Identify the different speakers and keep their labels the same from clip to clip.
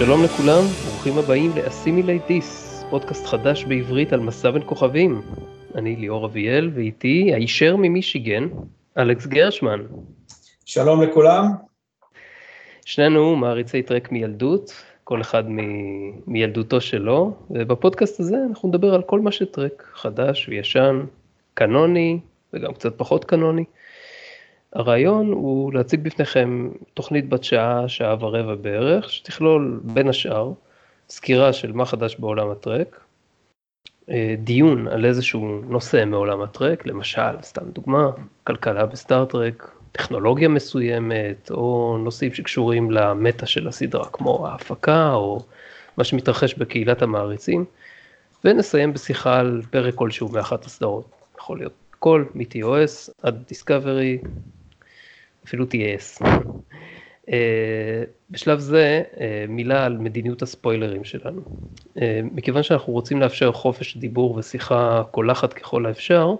Speaker 1: שלום לכולם, ברוכים הבאים ל-Assimilate This, פודקאסט חדש בעברית על מסע בין כוכבים. אני ליאור אביאל, ואיתי הישר ממישיגן, אלכס גרשמן.
Speaker 2: שלום לכולם.
Speaker 1: שנינו מעריצי טרק מילדות, כל אחד מ- מילדותו שלו, ובפודקאסט הזה אנחנו נדבר על כל מה שטרק, חדש וישן, קנוני וגם קצת פחות קנוני. הרעיון הוא להציג בפניכם תוכנית בת שעה, שעה ורבע בערך, שתכלול בין השאר סקירה של מה חדש בעולם הטרק, אה, דיון על איזשהו נושא מעולם הטרק, למשל, סתם דוגמה, כלכלה בסטארט-טרק, טכנולוגיה מסוימת, או נושאים שקשורים למטה של הסדרה, כמו ההפקה, או מה שמתרחש בקהילת המעריצים, ונסיים בשיחה על פרק כלשהו מאחת הסדרות. יכול להיות כל מ-TOS עד דיסקאברי, אפילו TS. אה, בשלב זה אה, מילה על מדיניות הספוילרים שלנו. אה, מכיוון שאנחנו רוצים לאפשר חופש דיבור ושיחה קולחת ככל האפשר,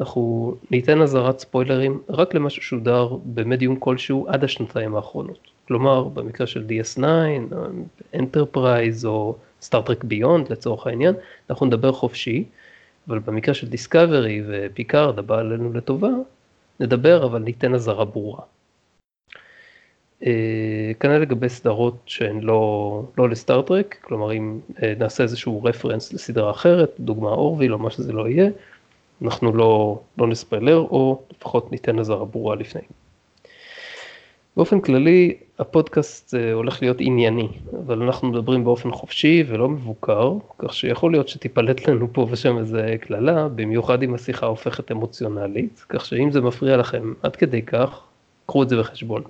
Speaker 1: אנחנו ניתן אזהרת ספוילרים רק למה ששודר במדיום כלשהו עד השנתיים האחרונות. כלומר, במקרה של DS9, Enterprise או סטאר טרק ביונד לצורך העניין, אנחנו נדבר חופשי, אבל במקרה של דיסקאברי ופיקארד הבא עלינו לטובה, נדבר אבל ניתן אזהרה ברורה. אה, כנראה לגבי סדרות שהן לא, לא לסטארט-טרק, כלומר אם אה, נעשה איזשהו רפרנס לסדרה אחרת, דוגמה אורוויל או מה שזה לא יהיה, אנחנו לא, לא נספיילר או לפחות ניתן אזהרה ברורה לפני. באופן כללי הפודקאסט אה, הולך להיות ענייני, אבל אנחנו מדברים באופן חופשי ולא מבוקר, כך שיכול להיות שתיפלט לנו פה ושם איזה קללה, במיוחד אם השיחה הופכת אמוציונלית, כך שאם זה מפריע לכם עד כדי כך, קחו את זה בחשבון.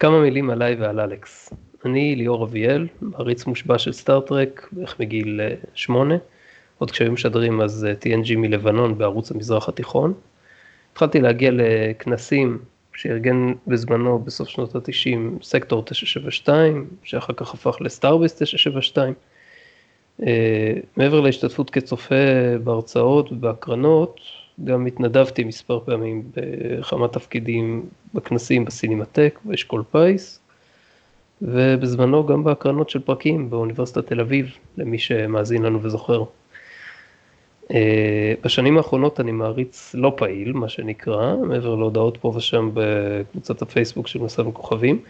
Speaker 1: כמה מילים עליי ועל אלכס. אני ליאור אביאל, מעריץ מושבע של סטארט-טרק, בערך מגיל אה, שמונה. עוד כשהיו משדרים אז אה, TNG מלבנון בערוץ המזרח התיכון. התחלתי להגיע לכנסים שארגן בזמנו בסוף שנות ה-90 סקטור 972, שאחר כך הפך לסטארביס 972. Uh, מעבר להשתתפות כצופה בהרצאות ובהקרנות, גם התנדבתי מספר פעמים בכמה תפקידים בכנסים בסינמטק, באשכול פיס, ובזמנו גם בהקרנות של פרקים באוניברסיטת תל אביב, למי שמאזין לנו וזוכר. אה, בשנים האחרונות אני מעריץ לא פעיל, מה שנקרא, מעבר להודעות פה ושם בקבוצת הפייסבוק של מסע וכוכבים,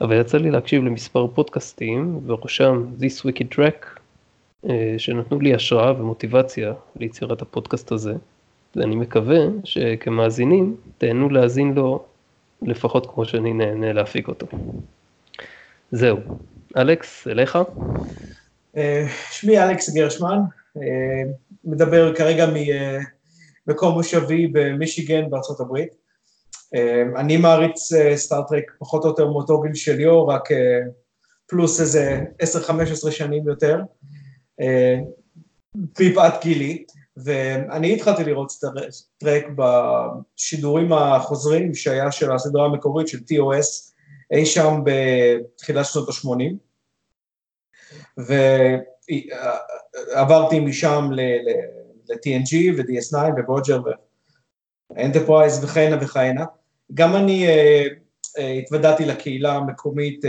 Speaker 1: אבל יצא לי להקשיב למספר פודקאסטים, ובראשם This Wicked Track, אה, שנתנו לי השראה ומוטיבציה ליצירת הפודקאסט הזה, ואני מקווה שכמאזינים תהנו להאזין לו לפחות כמו שאני נהנה להפיק אותו. זהו. אלכס, אליך?
Speaker 2: אה, שמי אלכס גרשמן, מדבר כרגע ממקום מושבי במישיגן בארצות הברית. אני מעריץ סטארט-טרק פחות או יותר מאותו גיל של ליאור, רק פלוס איזה 10-15 שנים יותר, מפאת גילי, ואני התחלתי לראות סטאר-טרק בשידורים החוזרים שהיה של הסדרה המקורית של TOS אי שם בתחילת שנות ה-80, ועברתי משם ל-TNG ו-DS9 וויאג'ר ואנטרפרייז וכהנה וכהנה. גם אני התוודעתי לקהילה המקומית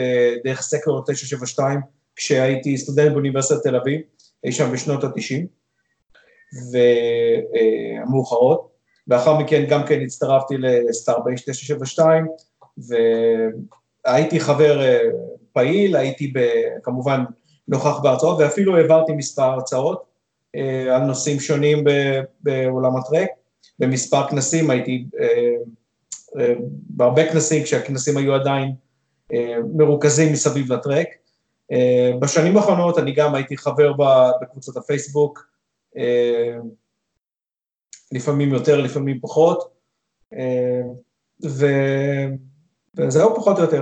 Speaker 2: דרך סקטור 972, כשהייתי סטודנט באוניברסיטת תל אביב, אי שם בשנות ה-90 והמאוחרות. לאחר מכן גם כן הצטרפתי לסטארבייש 972, והייתי חבר פעיל, הייתי כמובן נוכח בהרצאות, ואפילו העברתי מספר הרצאות על נושאים שונים בעולם הטרק, במספר כנסים, הייתי בהרבה כנסים, כשהכנסים היו עדיין מרוכזים מסביב לטרק. בשנים האחרונות אני גם הייתי חבר בקבוצת הפייסבוק, לפעמים יותר, לפעמים פחות, ו... וזהו פחות או יותר.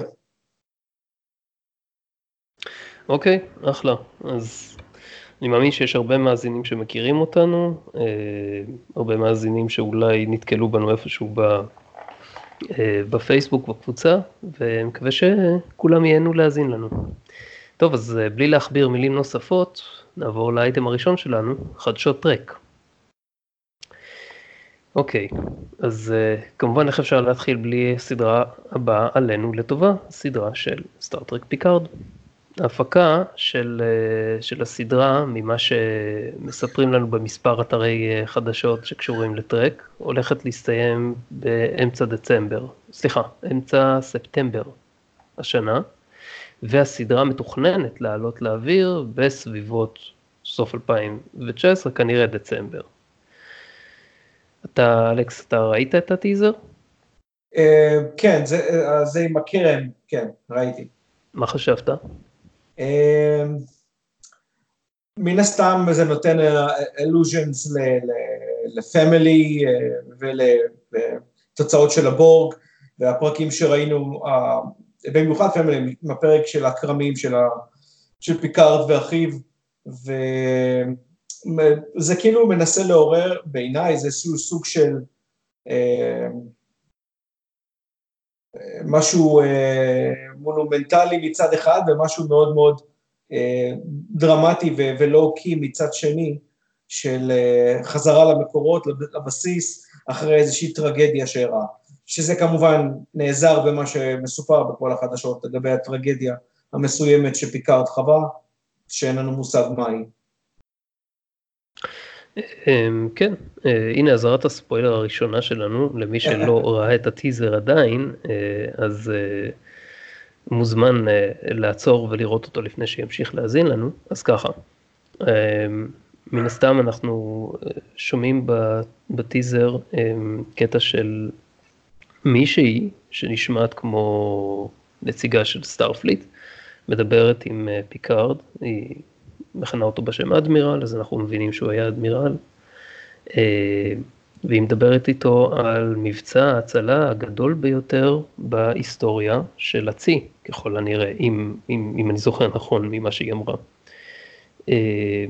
Speaker 1: אוקיי, אחלה. אז אני מאמין שיש הרבה מאזינים שמכירים אותנו, אה, הרבה מאזינים שאולי נתקלו בנו איפשהו ב, אה, בפייסבוק, בקבוצה, ומקווה שכולם ייהנו להאזין לנו. טוב, אז אה, בלי להכביר מילים נוספות, נעבור לאייטם הראשון שלנו, חדשות טרק. אוקיי, אז uh, כמובן איך אפשר להתחיל בלי סדרה הבאה עלינו לטובה, סדרה של סטאר-טרק פיקארד. ההפקה של, של הסדרה, ממה שמספרים לנו במספר אתרי חדשות שקשורים לטרק, הולכת להסתיים באמצע דצמבר, סליחה, אמצע ספטמבר השנה, והסדרה מתוכננת לעלות לאוויר בסביבות סוף 2019, כנראה דצמבר. אתה, אלכס, אתה ראית את הטיזר?
Speaker 2: אה, כן, זה, זה עם הכרם, כן, ראיתי.
Speaker 1: מה חשבת?
Speaker 2: אה, מן הסתם זה נותן allusions ל Family ולתוצאות של הבורג, והפרקים שראינו, במיוחד Family, עם הפרק של הכרמים של, של פיקארד ואחיו, וזה כאילו מנסה לעורר בעיניי, זה סוג של אה, משהו אה, מונומנטלי מצד אחד ומשהו מאוד מאוד אה, דרמטי ולואו-קי מצד שני, של חזרה למקורות, לבסיס, אחרי איזושהי טרגדיה שאירעה. שזה כמובן נעזר במה שמסופר בכל החדשות לגבי הטרגדיה המסוימת שפיקארד חווה, שאין לנו מושג מהי.
Speaker 1: אמ, כן, אה, הנה אזהרת הספוילר הראשונה שלנו, למי שלא ראה את הטיזר עדיין, אה, אז אה, מוזמן לעצור ולראות אותו לפני שימשיך להאזין לנו, אז ככה, אמ, מן הסתם אנחנו שומעים בטיזר אמ, קטע של מישהי שנשמעת כמו נציגה של סטארפליט, מדברת עם פיקארד, היא מכנה אותו בשם אדמירל, אז אנחנו מבינים שהוא היה אדמירל. אה, והיא מדברת איתו על מבצע ההצלה הגדול ביותר בהיסטוריה של הצי, ככל הנראה, אם, אם, אם אני זוכר נכון ממה שהיא אמרה. אה,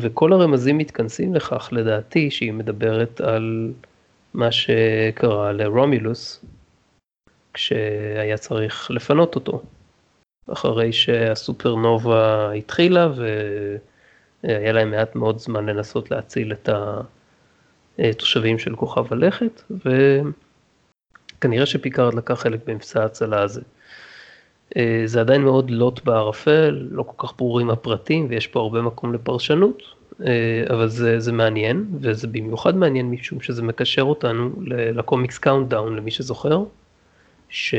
Speaker 1: וכל הרמזים מתכנסים לכך, לדעתי, שהיא מדברת על מה שקרה לרומילוס, כשהיה צריך לפנות אותו. אחרי שהסופרנובה התחילה והיה להם מעט מאוד זמן לנסות להציל את התושבים של כוכב הלכת, וכנראה שפיקארד לקח חלק במבצע ההצלה הזה. זה עדיין מאוד לוט בערפל, לא כל כך ברורים הפרטים ויש פה הרבה מקום לפרשנות, אבל זה, זה מעניין, וזה במיוחד מעניין משום שזה מקשר אותנו לקומיקס Countdown, למי שזוכר, ש...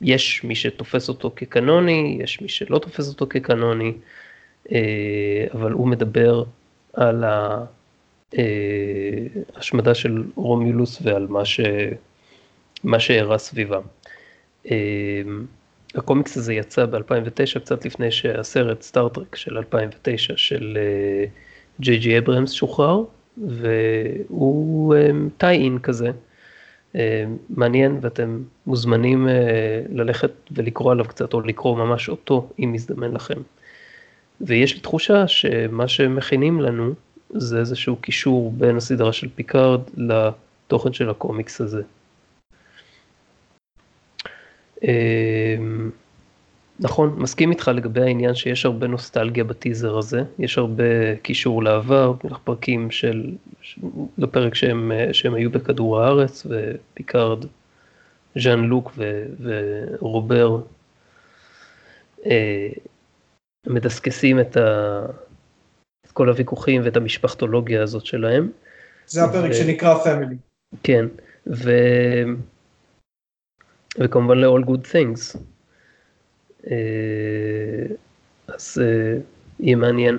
Speaker 1: יש מי שתופס אותו כקנוני, יש מי שלא תופס אותו כקנוני, אה, אבל הוא מדבר על ההשמדה של רומיולוס ועל מה, ש... מה שאירע סביבם. אה, הקומיקס הזה יצא ב-2009, קצת לפני שהסרט סטארטרק של 2009 של ג'יי ג'י אברהמס שוחרר, והוא tie-in כזה. אה, מעניין ואתם מוזמנים אה, ללכת ולקרוא עליו קצת או לקרוא ממש אותו אם יזדמן לכם. ויש לי תחושה שמה שמכינים לנו זה איזשהו קישור בין הסדרה של פיקארד לתוכן של הקומיקס הזה. נכון, מסכים איתך לגבי העניין שיש הרבה נוסטלגיה בטיזר הזה, יש הרבה קישור לעבר, פרקים של, לפרק שהם, שהם היו בכדור הארץ, ופיקארד, ז'אן לוק ו, ורוברט אה, מדסקסים את, ה, את כל הוויכוחים ואת המשפחתולוגיה הזאת שלהם.
Speaker 2: זה הפרק ו... שנקרא Family.
Speaker 1: כן, ו... וכמובן ל-all good things. אה, אז אה, יהיה מעניין.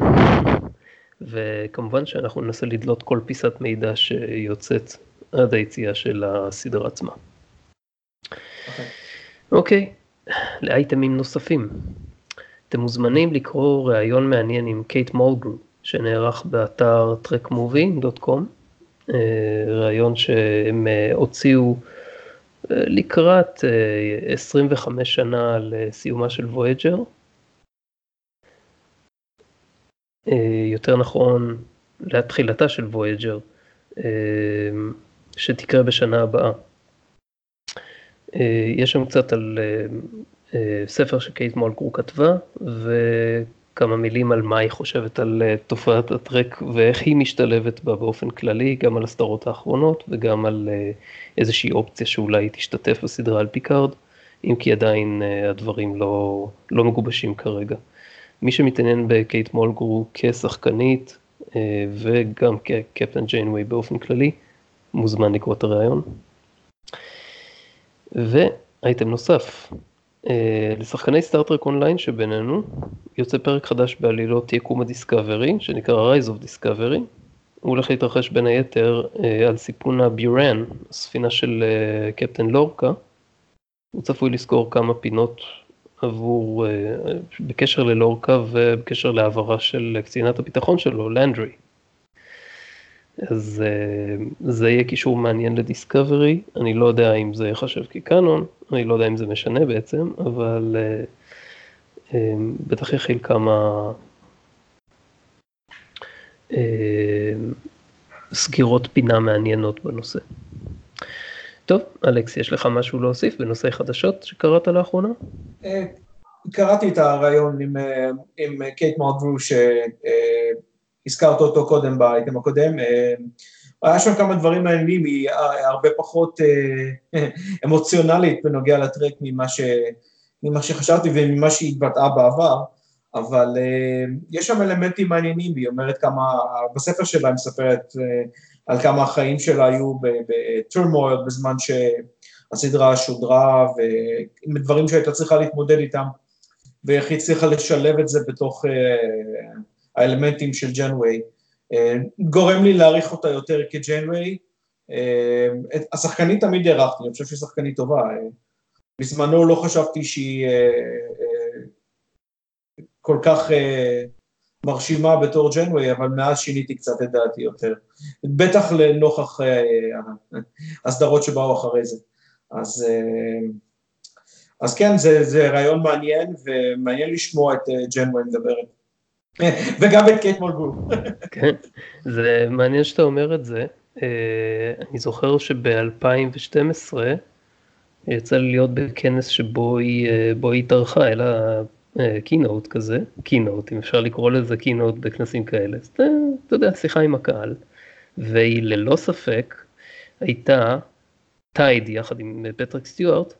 Speaker 1: וכמובן שאנחנו ננסה לדלות כל פיסת מידע שיוצאת עד היציאה של הסדרה עצמה. אוקיי, okay. okay. לאייטמים נוספים. אתם מוזמנים לקרוא ראיון מעניין עם קייט מולגן שנערך באתר trackmovie.com, אה, ראיון שהם הוציאו לקראת 25 אה, שנה לסיומה של וויג'ר. אה, יותר נכון, לתחילתה של וויג'ר, אה, שתקרה בשנה הבאה. יש שם קצת על ספר שקייט מולגרו כתבה, כמה מילים על מה היא חושבת על uh, תופעת הטרק ואיך היא משתלבת בה באופן כללי, גם על הסדרות האחרונות וגם על uh, איזושהי אופציה שאולי תשתתף בסדרה על פיקארד. אם כי עדיין הדברים לא, לא מגובשים כרגע. מי שמתעניין בקייט מולגרו כשחקנית וגם כקפטן ג'יינווי באופן כללי, מוזמן לקרוא את הראיון. ואייטם נוסף, אה, לשחקני סטארטרק אונליין שבינינו, יוצא פרק חדש בעלילות יקום הדיסקאברי, שנקרא Rise of Discovery. הוא הולך להתרחש בין היתר אה, על סיפון הביורן, הספינה של אה, קפטן לורקה. הוא צפוי לזכור כמה פינות עבור, בקשר ללורקה ובקשר להעברה של קצינת הביטחון שלו, לנדרי. אז uh, זה יהיה קישור מעניין לדיסקאברי, אני לא יודע אם זה יחשב כקאנון, אני לא יודע אם זה משנה בעצם, אבל uh, um, בטח יכיל כמה סגירות פינה מעניינות בנושא. טוב, אלכס, יש לך משהו להוסיף בנושאי חדשות שקראת לאחרונה?
Speaker 2: קראתי את הרעיון עם, עם קייט מרגרו, הזכרת אותו קודם באייטם הקודם, אה, היה שם כמה דברים מעניינים, היא הרבה פחות אה, אמוציונלית בנוגע לטרק ממה, ש, ממה שחשבתי וממה שהיא התבטאה בעבר, אבל אה, יש שם אלמנטים מעניינים, היא אומרת כמה, בספר שלה היא מספרת על כמה החיים שלה היו בטורמויל בזמן שהסדרה שודרה, ועם דברים שהייתה צריכה להתמודד איתם, ואיך היא הצליחה לשלב את זה בתוך האלמנטים של ג'נוויי. אה, גורם לי להעריך אותה יותר כג'נוויי. אה, השחקנית תמיד הערכתי, אני חושב שהיא שחקנית טובה. אה, בזמנו לא חשבתי שהיא כל כך מרשימה בתור ג'נוויי, אבל מאז שיניתי קצת את דעתי יותר. בטח לנוכח הסדרות שבאו אחרי זה. אז, אז כן, זה, זה רעיון מעניין, ומעניין לשמוע את ג'נוויי מדברת. וגם את קייט מולגו.
Speaker 1: כן, זה מעניין שאתה אומר את זה. אה, אני זוכר שב-2012 יצא לי להיות בכנס שבו היא, אה, היא התארחה, אלא אה, כזה, קינוט, אם אפשר לקרוא לזה קינוט בכנסים כאלה. אז אתה יודע, שיחה עם הקהל. והיא ללא ספק הייתה טייד יחד עם פטריק סטיוארט.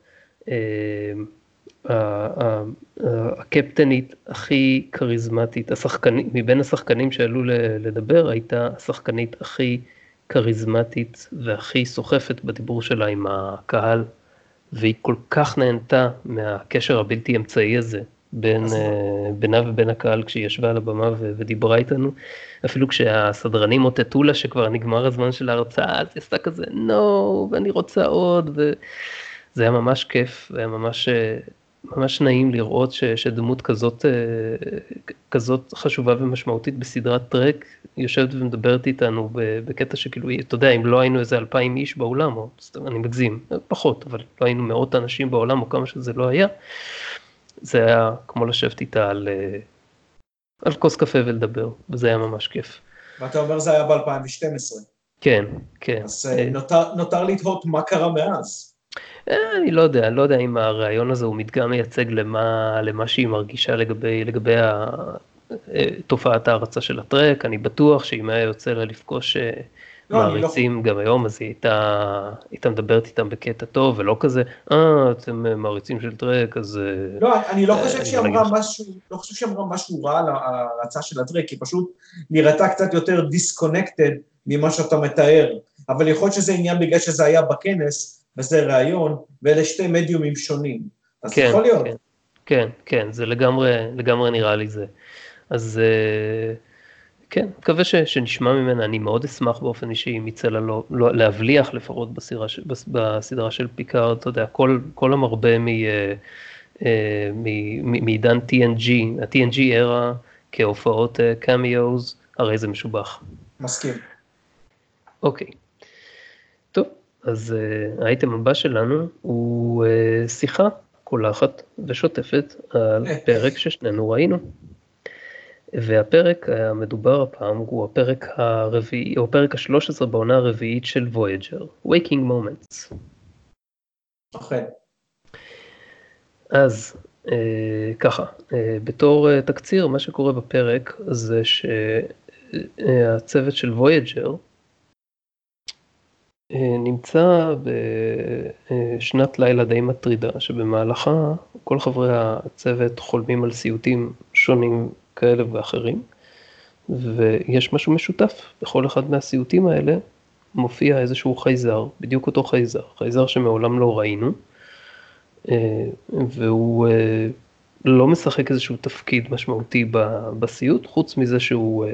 Speaker 1: הקפטנית הכי כריזמטית, השחקנית, מבין השחקנים שעלו לדבר, הייתה השחקנית הכי כריזמטית והכי סוחפת בדיבור שלה עם הקהל, והיא כל כך נהנתה מהקשר הבלתי אמצעי הזה בין, uh, בינה ובין הקהל כשהיא ישבה על הבמה ודיברה איתנו. אפילו כשהסדרנים אותתו לה שכבר נגמר הזמן של ההרצאה, אז היא עשתה כזה, נו, no, ואני רוצה עוד, וזה היה ממש כיף, והיה ממש אה, ממש נעים לראות ש, שדמות כזאת, אה, כזאת חשובה ומשמעותית בסדרת טרק יושבת ומדברת איתנו בקטע שכאילו, אתה יודע, אם לא היינו איזה אלפיים איש באולם, או אני מגזים, פחות, אבל לא היינו מאות אנשים בעולם, או כמה שזה לא היה, זה היה כמו לשבת איתה על, אה, על כוס קפה ולדבר, וזה היה ממש כיף.
Speaker 2: ואתה אומר זה היה ב-2012.
Speaker 1: כן, כן.
Speaker 2: אז אה, נותר, נותר לתהות מה קרה מאז.
Speaker 1: אה, אני לא יודע, אני לא יודע אם הרעיון הזה הוא מדגם מייצג למה, למה שהיא מרגישה לגבי, לגבי ה, אה, תופעת ההרצה של הטרק, אני בטוח שאם היה יוצא לה לפגוש אה, לא, לא. מעריצים לא... גם היום, אז היא הייתה, הייתה מדברת איתם בקטע טוב, ולא כזה, אה, אתם מעריצים של טרק, אז...
Speaker 2: לא, אני לא חושב שהיא אמרה משהו, לא חושב שהיא אמרה משהו רע על ההרצה של הטרק, היא פשוט נראתה קצת יותר דיסקונקטד ממה שאתה מתאר, אבל יכול להיות שזה עניין בגלל שזה היה בכנס, וזה ראיון, ואלה שתי מדיומים שונים. אז כן, יכול להיות.
Speaker 1: כן, כן, כן, זה לגמרי, לגמרי נראה לי זה. אז אה, כן, מקווה ש, שנשמע ממנה, אני מאוד אשמח באופן אישי אם יצא לה לא, לא, להבליח לפחות בסדרה, בסדרה של פיקארד, אתה יודע, כל, כל המרבה מ... אה, אה, מעידן TNG, ה-TNG era כהופעות קמיוז, הרי זה משובח.
Speaker 2: מסכים.
Speaker 1: אוקיי. אז uh, האייטם הבא שלנו הוא uh, שיחה קולחת ושוטפת על אה. פרק ששנינו ראינו. והפרק המדובר הפעם הוא הפרק הרביעי, או הפרק השלוש עשרה בעונה הרביעית של Voyager, Waking Moments.
Speaker 2: אוקיי.
Speaker 1: אז uh, ככה, uh, בתור uh, תקציר, מה שקורה בפרק זה שהצוות של Voyager, נמצא בשנת לילה די מטרידה, שבמהלכה כל חברי הצוות חולמים על סיוטים שונים כאלה ואחרים, ויש משהו משותף, בכל אחד מהסיוטים האלה מופיע איזשהו חייזר, בדיוק אותו חייזר, חייזר שמעולם לא ראינו, והוא לא משחק איזשהו תפקיד משמעותי בסיוט, חוץ מזה שהוא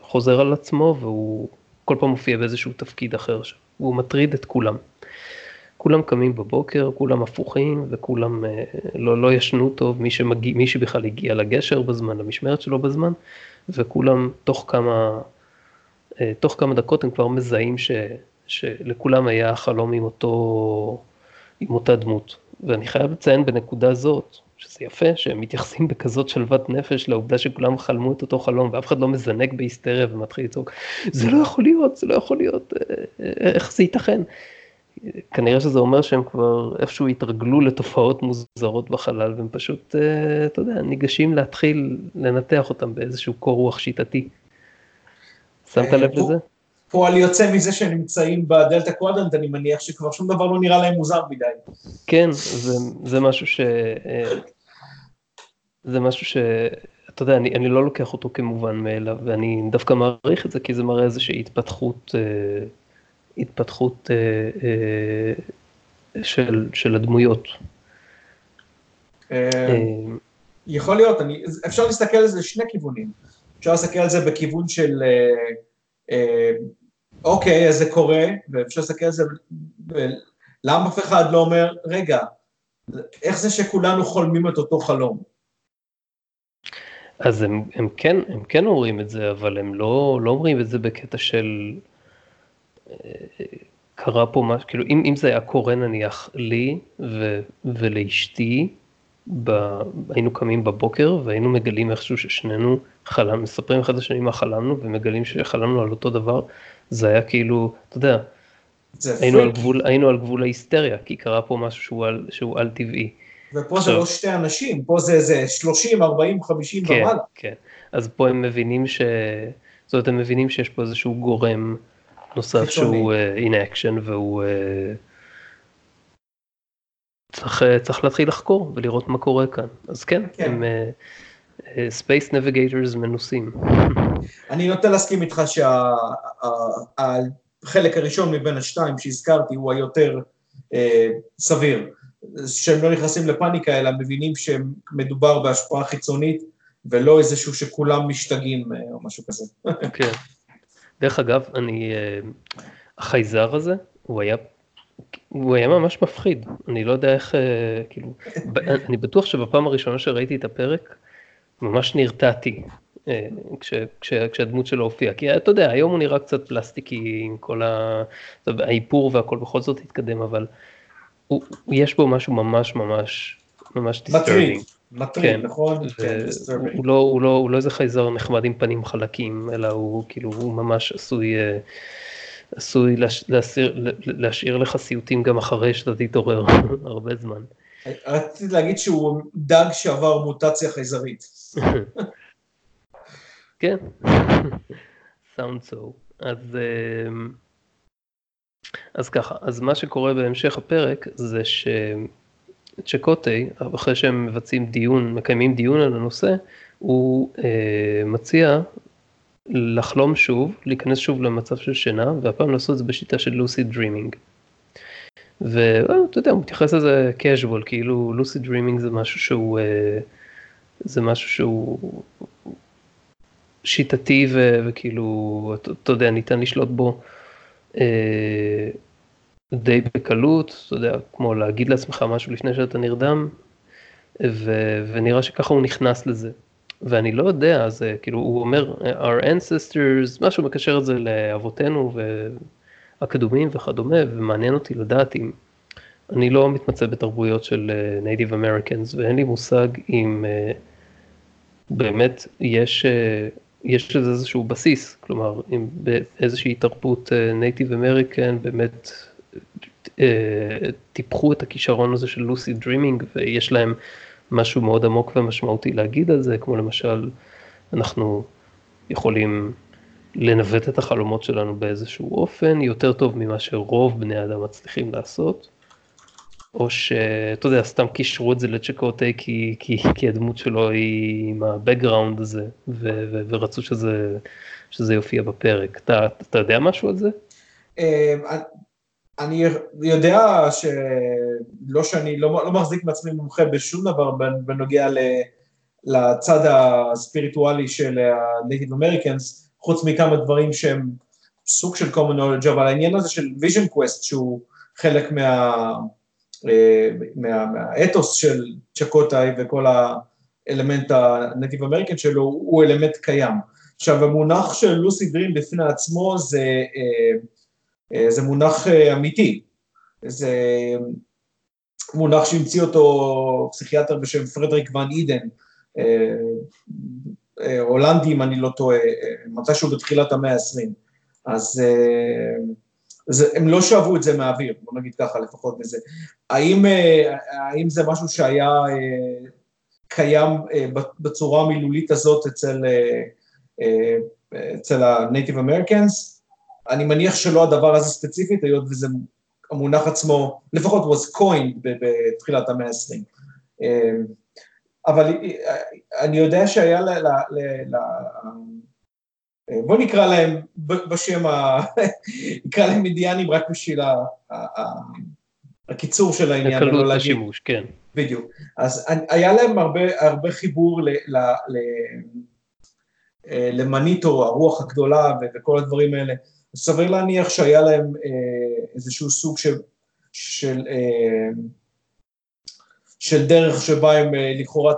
Speaker 1: חוזר על עצמו והוא כל פעם מופיע באיזשהו תפקיד אחר, הוא מטריד את כולם. כולם קמים בבוקר, כולם הפוכים וכולם אה, לא, לא ישנו טוב, מי, שמגיע, מי שבכלל הגיע לגשר בזמן, למשמרת שלו בזמן, וכולם תוך כמה, אה, תוך כמה דקות הם כבר מזהים ש, שלכולם היה חלום עם, אותו, עם אותה דמות. ואני חייב לציין בנקודה זאת, שזה יפה, שהם מתייחסים בכזאת שלוות נפש לעובדה שכולם חלמו את אותו חלום ואף אחד לא מזנק בהיסטריה ומתחיל לצעוק, זה לא יכול להיות, זה לא יכול להיות, אה, אה, איך זה ייתכן? כנראה שזה אומר שהם כבר איפשהו התרגלו לתופעות מוזרות בחלל והם פשוט, אה, אתה יודע, ניגשים להתחיל לנתח אותם באיזשהו קור רוח שיטתי. שמת לב לזה?
Speaker 2: פועל יוצא מזה שהם נמצאים בדלתא קוואדרנט, אני מניח שכבר שום דבר לא נראה להם מוזר מדי.
Speaker 1: כן, זה, זה משהו ש... אה, זה משהו ש... אתה יודע, אני, אני לא לוקח אותו כמובן מאליו, ואני דווקא מעריך את זה, כי זה מראה איזושהי התפתחות, אה, התפתחות אה, של, של הדמויות.
Speaker 2: יכול להיות, אני, אפשר להסתכל על זה לשני כיוונים. אפשר להסתכל על זה בכיוון של אוקיי, אז זה קורה, ואפשר להסתכל על זה, למה אף אחד לא אומר, רגע, איך זה שכולנו חולמים את אותו חלום?
Speaker 1: אז הם, הם, כן, הם כן אומרים את זה, אבל הם לא, לא אומרים את זה בקטע של אה, קרה פה משהו, כאילו אם, אם זה היה קורה נניח לי ו, ולאשתי, ב, היינו קמים בבוקר והיינו מגלים איכשהו ששנינו חלם, מספרים אחד לשני מה חלמנו ומגלים שחלמנו על אותו דבר, זה היה כאילו, אתה יודע, היינו על, גבול, היינו על גבול ההיסטריה, כי קרה פה משהו שהוא על, שהוא על טבעי.
Speaker 2: ופה עכשיו, זה לא שתי אנשים, פה זה, זה 30, 40, 50
Speaker 1: כן,
Speaker 2: ומעלה.
Speaker 1: כן, אז פה הם מבינים ש... זאת אומרת, הם מבינים שיש פה איזשהו גורם נוסף חיצוני. שהוא uh, in action והוא... Uh, צריך, uh, צריך להתחיל לחקור ולראות מה קורה כאן. אז כן, כן. הם... Uh, space navigators מנוסים.
Speaker 2: אני נוטה להסכים איתך שהחלק הראשון מבין השתיים שהזכרתי הוא היותר אה, סביר. שהם לא נכנסים לפאניקה אלא מבינים שמדובר בהשפעה חיצונית ולא איזשהו שכולם משתגעים אה, או משהו כזה.
Speaker 1: כן. דרך אגב, אני, אה, החייזר הזה, הוא היה הוא היה ממש מפחיד, אני לא יודע איך, כאילו, אני בטוח שבפעם הראשונה שראיתי את הפרק, ממש נרתעתי אה, כש, כש, כשהדמות שלו הופיעה, כי אתה יודע, היום הוא נראה קצת פלסטיקי עם כל ה... האיפור והכל בכל זאת התקדם, אבל הוא, יש בו משהו ממש ממש ממש
Speaker 2: disturbing. מטריד, כן, נכון? כן,
Speaker 1: הוא, לא, הוא, לא, הוא לא איזה חייזר נחמד עם פנים חלקים, אלא הוא כאילו, הוא ממש עשוי, אה, עשוי להשאיר, להשאיר לך סיוטים גם אחרי שאתה תתעורר הרבה זמן.
Speaker 2: רציתי להגיד שהוא דג שעבר מוטציה חייזרית.
Speaker 1: כן, סאונד סו. אז, אמ, אז ככה, אז מה שקורה בהמשך הפרק זה שצ'קוטי, אחרי שהם מבצעים דיון, מקיימים דיון על הנושא, הוא אה, מציע לחלום שוב, להיכנס שוב למצב של שינה, והפעם לעשות את זה בשיטה של lucid dreaming. ואתה יודע, הוא מתייחס לזה casual, כאילו lucid dreaming זה משהו שהוא, אה, זה משהו שהוא שיטתי ו, וכאילו, אתה יודע, ניתן לשלוט בו אה, די בקלות, אתה יודע, כמו להגיד לעצמך משהו לפני שאתה נרדם, ו, ונראה שככה הוא נכנס לזה. ואני לא יודע, אז כאילו הוא אומר, our ancestors, משהו מקשר את זה לאבותינו, ו... הקדומים וכדומה, ומעניין אותי לדעת אם, אני לא מתמצא בתרבויות של נייטיב uh, אמריקאנס, ואין לי מושג אם אה, באמת יש, אה, יש לזה איזשהו בסיס, כלומר, אם באיזושהי תרבות Native אה, American באמת אה, טיפחו את הכישרון הזה של lucid dreaming, ויש להם משהו מאוד עמוק ומשמעותי להגיד על זה, כמו למשל, אנחנו יכולים לנווט את החלומות שלנו באיזשהו אופן יותר טוב ממה שרוב בני אדם מצליחים לעשות. או שאתה יודע, סתם קישרו את זה לצ'קוטי כי, כי, כי הדמות שלו היא עם ה background הזה, ו, ו, ורצו שזה, שזה יופיע בפרק. אתה, אתה יודע משהו על זה?
Speaker 2: אה, אני יודע שלא שאני לא, לא מחזיק מעצמי מומחה בשום דבר בנוגע לצד הספיריטואלי של ה-Native Americans, חוץ מכמה דברים שהם סוג של common knowledge, אבל העניין הזה של vision quest שהוא חלק מה, מה, מהאתוס של צ'קוטאי וכל האלמנט ה-Native American שלו הוא אלמנט קיים. עכשיו המונח של לוסי דרים בפני עצמו זה, אה, אה, זה מונח אמיתי, זה מונח שהמציא אותו פסיכיאטר בשם פרדריק ון אידן, הולנדי אם אני לא טועה, מתישהו בתחילת המאה ה-20. אז זה, הם לא שאבו את זה מהאוויר, בוא נגיד ככה לפחות מזה. האם, האם זה משהו שהיה קיים בצורה המילולית הזאת אצל, אצל ה-Native Americans? אני מניח שלא הדבר הזה ספציפית, היות וזה המונח עצמו, לפחות was coined בתחילת המאה ה-20. אבל אני יודע שהיה ל... ל, ל, ל בוא נקרא להם בשם, ה... נקרא להם אינדיאנים רק בשביל ה... הקיצור של העניין.
Speaker 1: הקלות לא השימוש, כן.
Speaker 2: בדיוק. אז היה להם הרבה, הרבה חיבור ל, ל, ל, למניטו, הרוח הגדולה וכל הדברים האלה. סביר להניח שהיה להם איזשהו סוג של, של של דרך שבה הם אה, לכאורה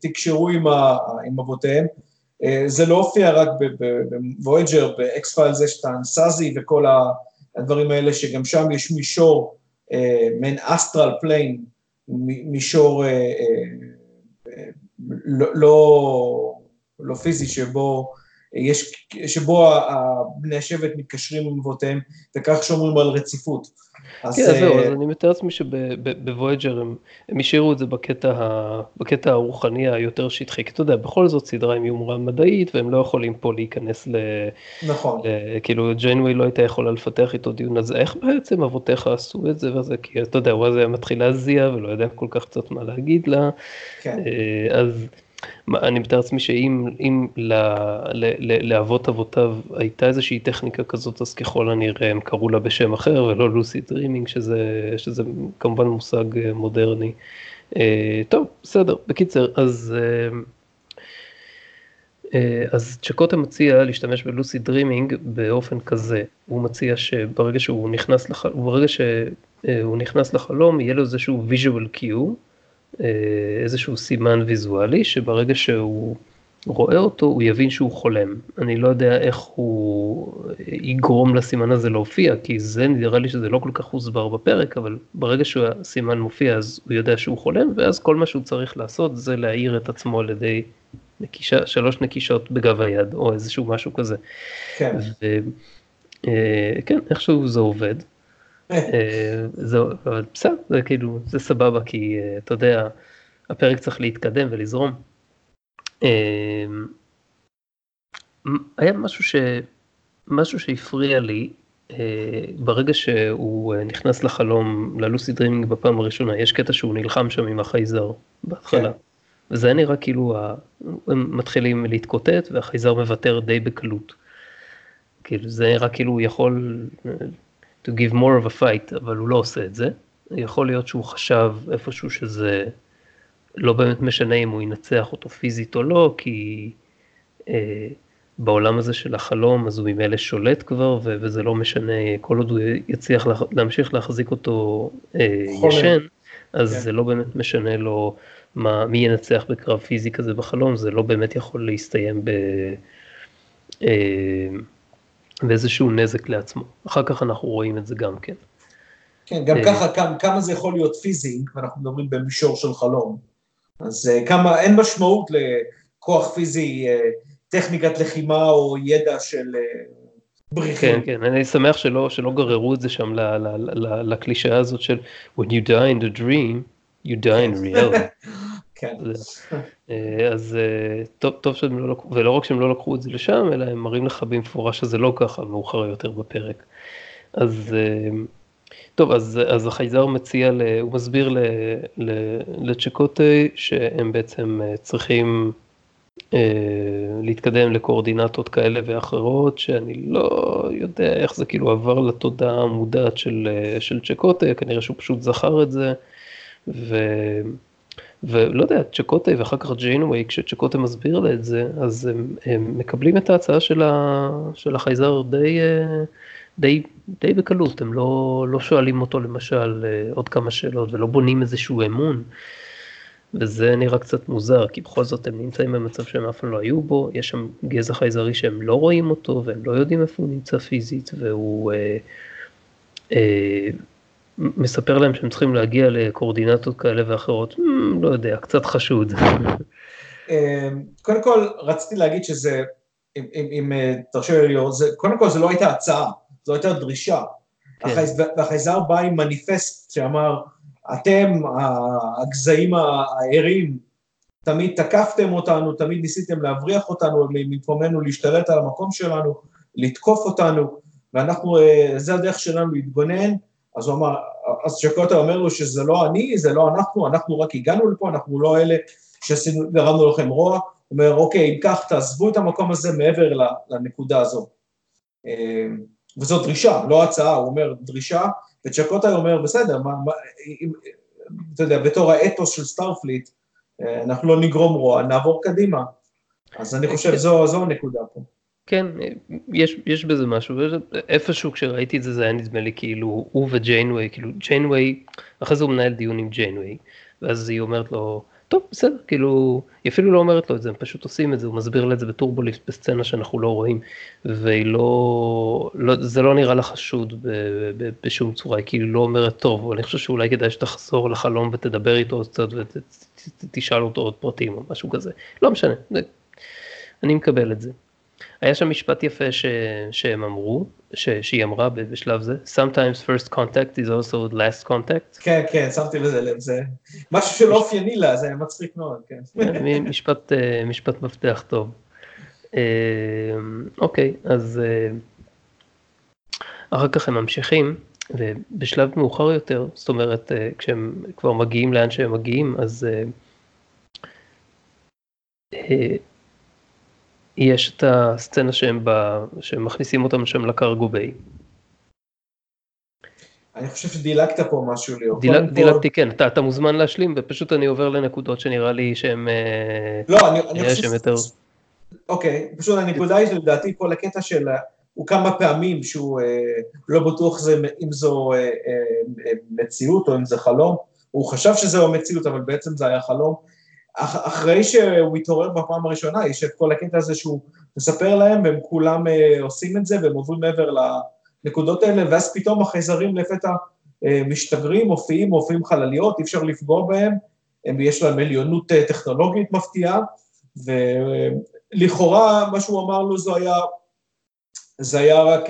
Speaker 2: תקשרו עם, עם אבותיהם. אה, זה לא הופיע רק בוויג'ר, ב X-Files יש את האנסאזי וכל הדברים האלה, שגם שם יש מישור, אה, מעין astral plane, מישור לא, לא, לא פיזי, שבו יש, שבו בני השבט מתקשרים עם אבותיהם, וכך שומרים על רציפות.
Speaker 1: אז... כן, זהו, אז אני מתאר לעצמי שבוויג'ר הם, השאירו את זה בקטע, הרוחני היותר שטחי, כי אתה יודע, בכל זאת סדרה עם יומרה מדעית, והם לא יכולים פה להיכנס ל...
Speaker 2: נכון.
Speaker 1: כאילו, ג'יינווי לא הייתה יכולה לפתח איתו דיון, אז איך בעצם אבותיך עשו את זה וזה, כי אתה יודע, הוא אז היה מתחיל להזיע ולא יודע כל כך קצת מה להגיד לה, כן. אה, אז... אני מתאר לעצמי שאם לאבות אבותיו הייתה איזושהי טכניקה כזאת, אז ככל הנראה הם קראו לה בשם אחר ולא לוסי דרימינג, שזה, שזה כמובן מושג אה, מודרני. אה, טוב, בסדר, בקיצר, אז... אה, אז צ'קוטה מציע להשתמש בלוסי דרימינג באופן כזה, הוא מציע שברגע שהוא נכנס, לח... ברגע שהוא נכנס לחלום יהיה לו איזשהו visual cue, איזשהו סימן ויזואלי, שברגע שהוא רואה אותו, הוא יבין שהוא חולם. אני לא יודע איך הוא יגרום לסימן הזה להופיע, כי זה נראה לי שזה לא כל כך הוסבר בפרק, אבל ברגע שהסימן מופיע, אז הוא יודע שהוא חולם, ואז כל מה שהוא צריך לעשות זה להעיר את עצמו על ידי נקישה, שלוש נקישות בגב היד, או איזשהו משהו כזה.
Speaker 2: כן. ו,
Speaker 1: אה, כן, איכשהו זה עובד. אה, זהו, אבל בסדר, זה כאילו, זה סבבה, כי אה, אתה יודע, הפרק צריך להתקדם ולזרום. אה, היה משהו ש... משהו שהפריע לי, ברגע שהוא נכנס לחלום, ללוסי דרימינג בפעם הראשונה, יש קטע שהוא נלחם שם עם החייזר בהתחלה. כן. וזה היה נראה כאילו הם מתחילים להתקוטט והחייזר מוותר די בקלות. כאילו זה נראה כאילו הוא יכול to give more of a fight, אבל הוא לא עושה את זה. יכול להיות שהוא חשב איפשהו שזה לא באמת משנה אם הוא ינצח אותו פיזית או לא, כי אה, בעולם הזה של החלום אז הוא ממילא שולט כבר, ו- וזה לא משנה, כל עוד הוא יצליח לה- להמשיך להחזיק אותו אה, ישן, אז כן. זה לא באמת משנה לו מה, מי ינצח בקרב פיזי כזה בחלום, זה לא באמת יכול להסתיים ב... אה, ואיזשהו נזק לעצמו. אחר כך אנחנו רואים את זה גם כן.
Speaker 2: כן, גם אה, ככה, כמה, כמה זה יכול להיות פיזי, אם אנחנו מדברים במישור של חלום. אז אה, כמה, אין משמעות לכוח פיזי, אה, טכניקת לחימה או ידע של בריחים.
Speaker 1: כן, כן, אני שמח שלא, שלא גררו את זה שם לקלישאה הזאת של When you die in the dream, you die in reality.
Speaker 2: כן.
Speaker 1: אז טוב, טוב שהם לא לקחו, ולא רק שהם לא לקחו את זה לשם, אלא הם מראים לך במפורש שזה לא ככה מאוחר יותר בפרק. אז טוב, אז, אז החייזר מציע, ל, הוא מסביר ל, ל, לצ'קוטי שהם בעצם צריכים אה, להתקדם לקואורדינטות כאלה ואחרות, שאני לא יודע איך זה כאילו עבר לתודעה המודעת של, אה, של צ'קוטה, כנראה שהוא פשוט זכר את זה, ו... ולא יודע, צ'קוטה ואחר כך ג'יינווי, כשצ'קוטה מסביר לה את זה, אז הם, הם מקבלים את ההצעה של, ה, של החייזר די, אה, די, די בקלות, הם לא, לא שואלים אותו למשל עוד כמה שאלות ולא בונים איזשהו אמון. וזה נראה קצת מוזר, כי בכל זאת הם נמצאים במצב שהם אף פעם לא היו בו, יש שם גזע חייזרי שהם לא רואים אותו והם לא יודעים איפה הוא נמצא פיזית, והוא אה, אה, מספר להם שהם צריכים להגיע לקואורדינטות כאלה ואחרות, mm, לא יודע, קצת חשוד.
Speaker 2: אה, קודם כל, רציתי להגיד שזה, אם, אם, אם אה, תרשה לי ליאור, קודם כל זו לא הייתה הצעה, זו הייתה דרישה. כן. והחייזר בא עם מניפסט שאמר, אתם, הגזעים הערים, תמיד תקפתם אותנו, תמיד ניסיתם להבריח אותנו ממקומנו, להשתלט על המקום שלנו, לתקוף אותנו, ואנחנו, אה, זה הדרך שלנו להתגונן. אז הוא אמר, אז צ'קוטה אומר לו שזה לא אני, זה לא אנחנו, אנחנו רק הגענו לפה, אנחנו לא אלה שגרמנו לכם רוע. הוא אומר, אוקיי, אם כך, תעזבו את המקום הזה מעבר לנקודה הזו. אה, וזו דרישה, לא הצעה, הוא אומר דרישה, וצ'קוטה אומר, בסדר, מה, מה, אם, אתה יודע, בתור האתוס של Starfleet, אה, אנחנו לא נגרום רוע, נעבור קדימה. אז אני חושב כן. זו, זו הנקודה פה.
Speaker 1: כן, יש, יש בזה משהו, איפשהו כשראיתי את זה, זה היה נדמה לי כאילו, הוא וג'יינווי, כאילו ג'יינווי, אחרי זה הוא מנהל דיון עם ג'יינווי, ואז היא אומרת לו, טוב, בסדר, כאילו, היא אפילו לא אומרת לו את זה, הם פשוט עושים את זה, הוא מסביר לה את זה בטורבוליפט בסצנה שאנחנו לא רואים, והיא לא, לא זה לא נראה לה חשוד ב, ב, בשום צורה, היא כאילו לא אומרת, טוב, אני חושב שאולי כדאי שתחזור לחלום ותדבר איתו קצת ותשאל אותו עוד פרטים או משהו כזה, לא משנה, אני מקבל את זה. היה שם משפט יפה ש, שהם אמרו, ש, שהיא אמרה בשלב זה, Sometimes first contact is also last contact.
Speaker 2: כן, כן, שמתי לזה לב, זה משהו שלא אופייני לה, זה מצחיק מאוד, כן.
Speaker 1: משפט, אה, משפט מפתח טוב. אה, אוקיי, אז אה, אחר כך הם ממשיכים, ובשלב מאוחר יותר, זאת אומרת, כשהם כבר מגיעים לאן שהם מגיעים, אז יש את הסצנה שהם, ב... שהם מכניסים אותם שם ל cargo bay.
Speaker 2: אני חושב שדילגת פה משהו ליאור.
Speaker 1: דיל... דילגתי, כן, אתה, אתה מוזמן להשלים, ופשוט אני עובר לנקודות שנראה לי שהם...
Speaker 2: אה, לא, אני, אני חושב... יותר... אוקיי, פשוט הנקודה היא שלדעתי כל הקטע של... הוא כמה פעמים שהוא אה, לא בטוח זה, אם זו אה, אה, מציאות או אם זה חלום. הוא חשב שזהו מציאות, אבל בעצם זה היה חלום. אחרי שהוא התעורר בפעם הראשונה, יש את כל הקטע הזה שהוא מספר להם, והם כולם אה, עושים את זה, והם עוברים מעבר לנקודות האלה, ואז פתאום החייזרים לפתע אה, משתגרים, מופיעים, מופיעים חלליות, אי אפשר לפגוע בהם, הם, יש להם עליונות אה, טכנולוגית מפתיעה, ולכאורה מה שהוא אמר לו זה היה, זה היה רק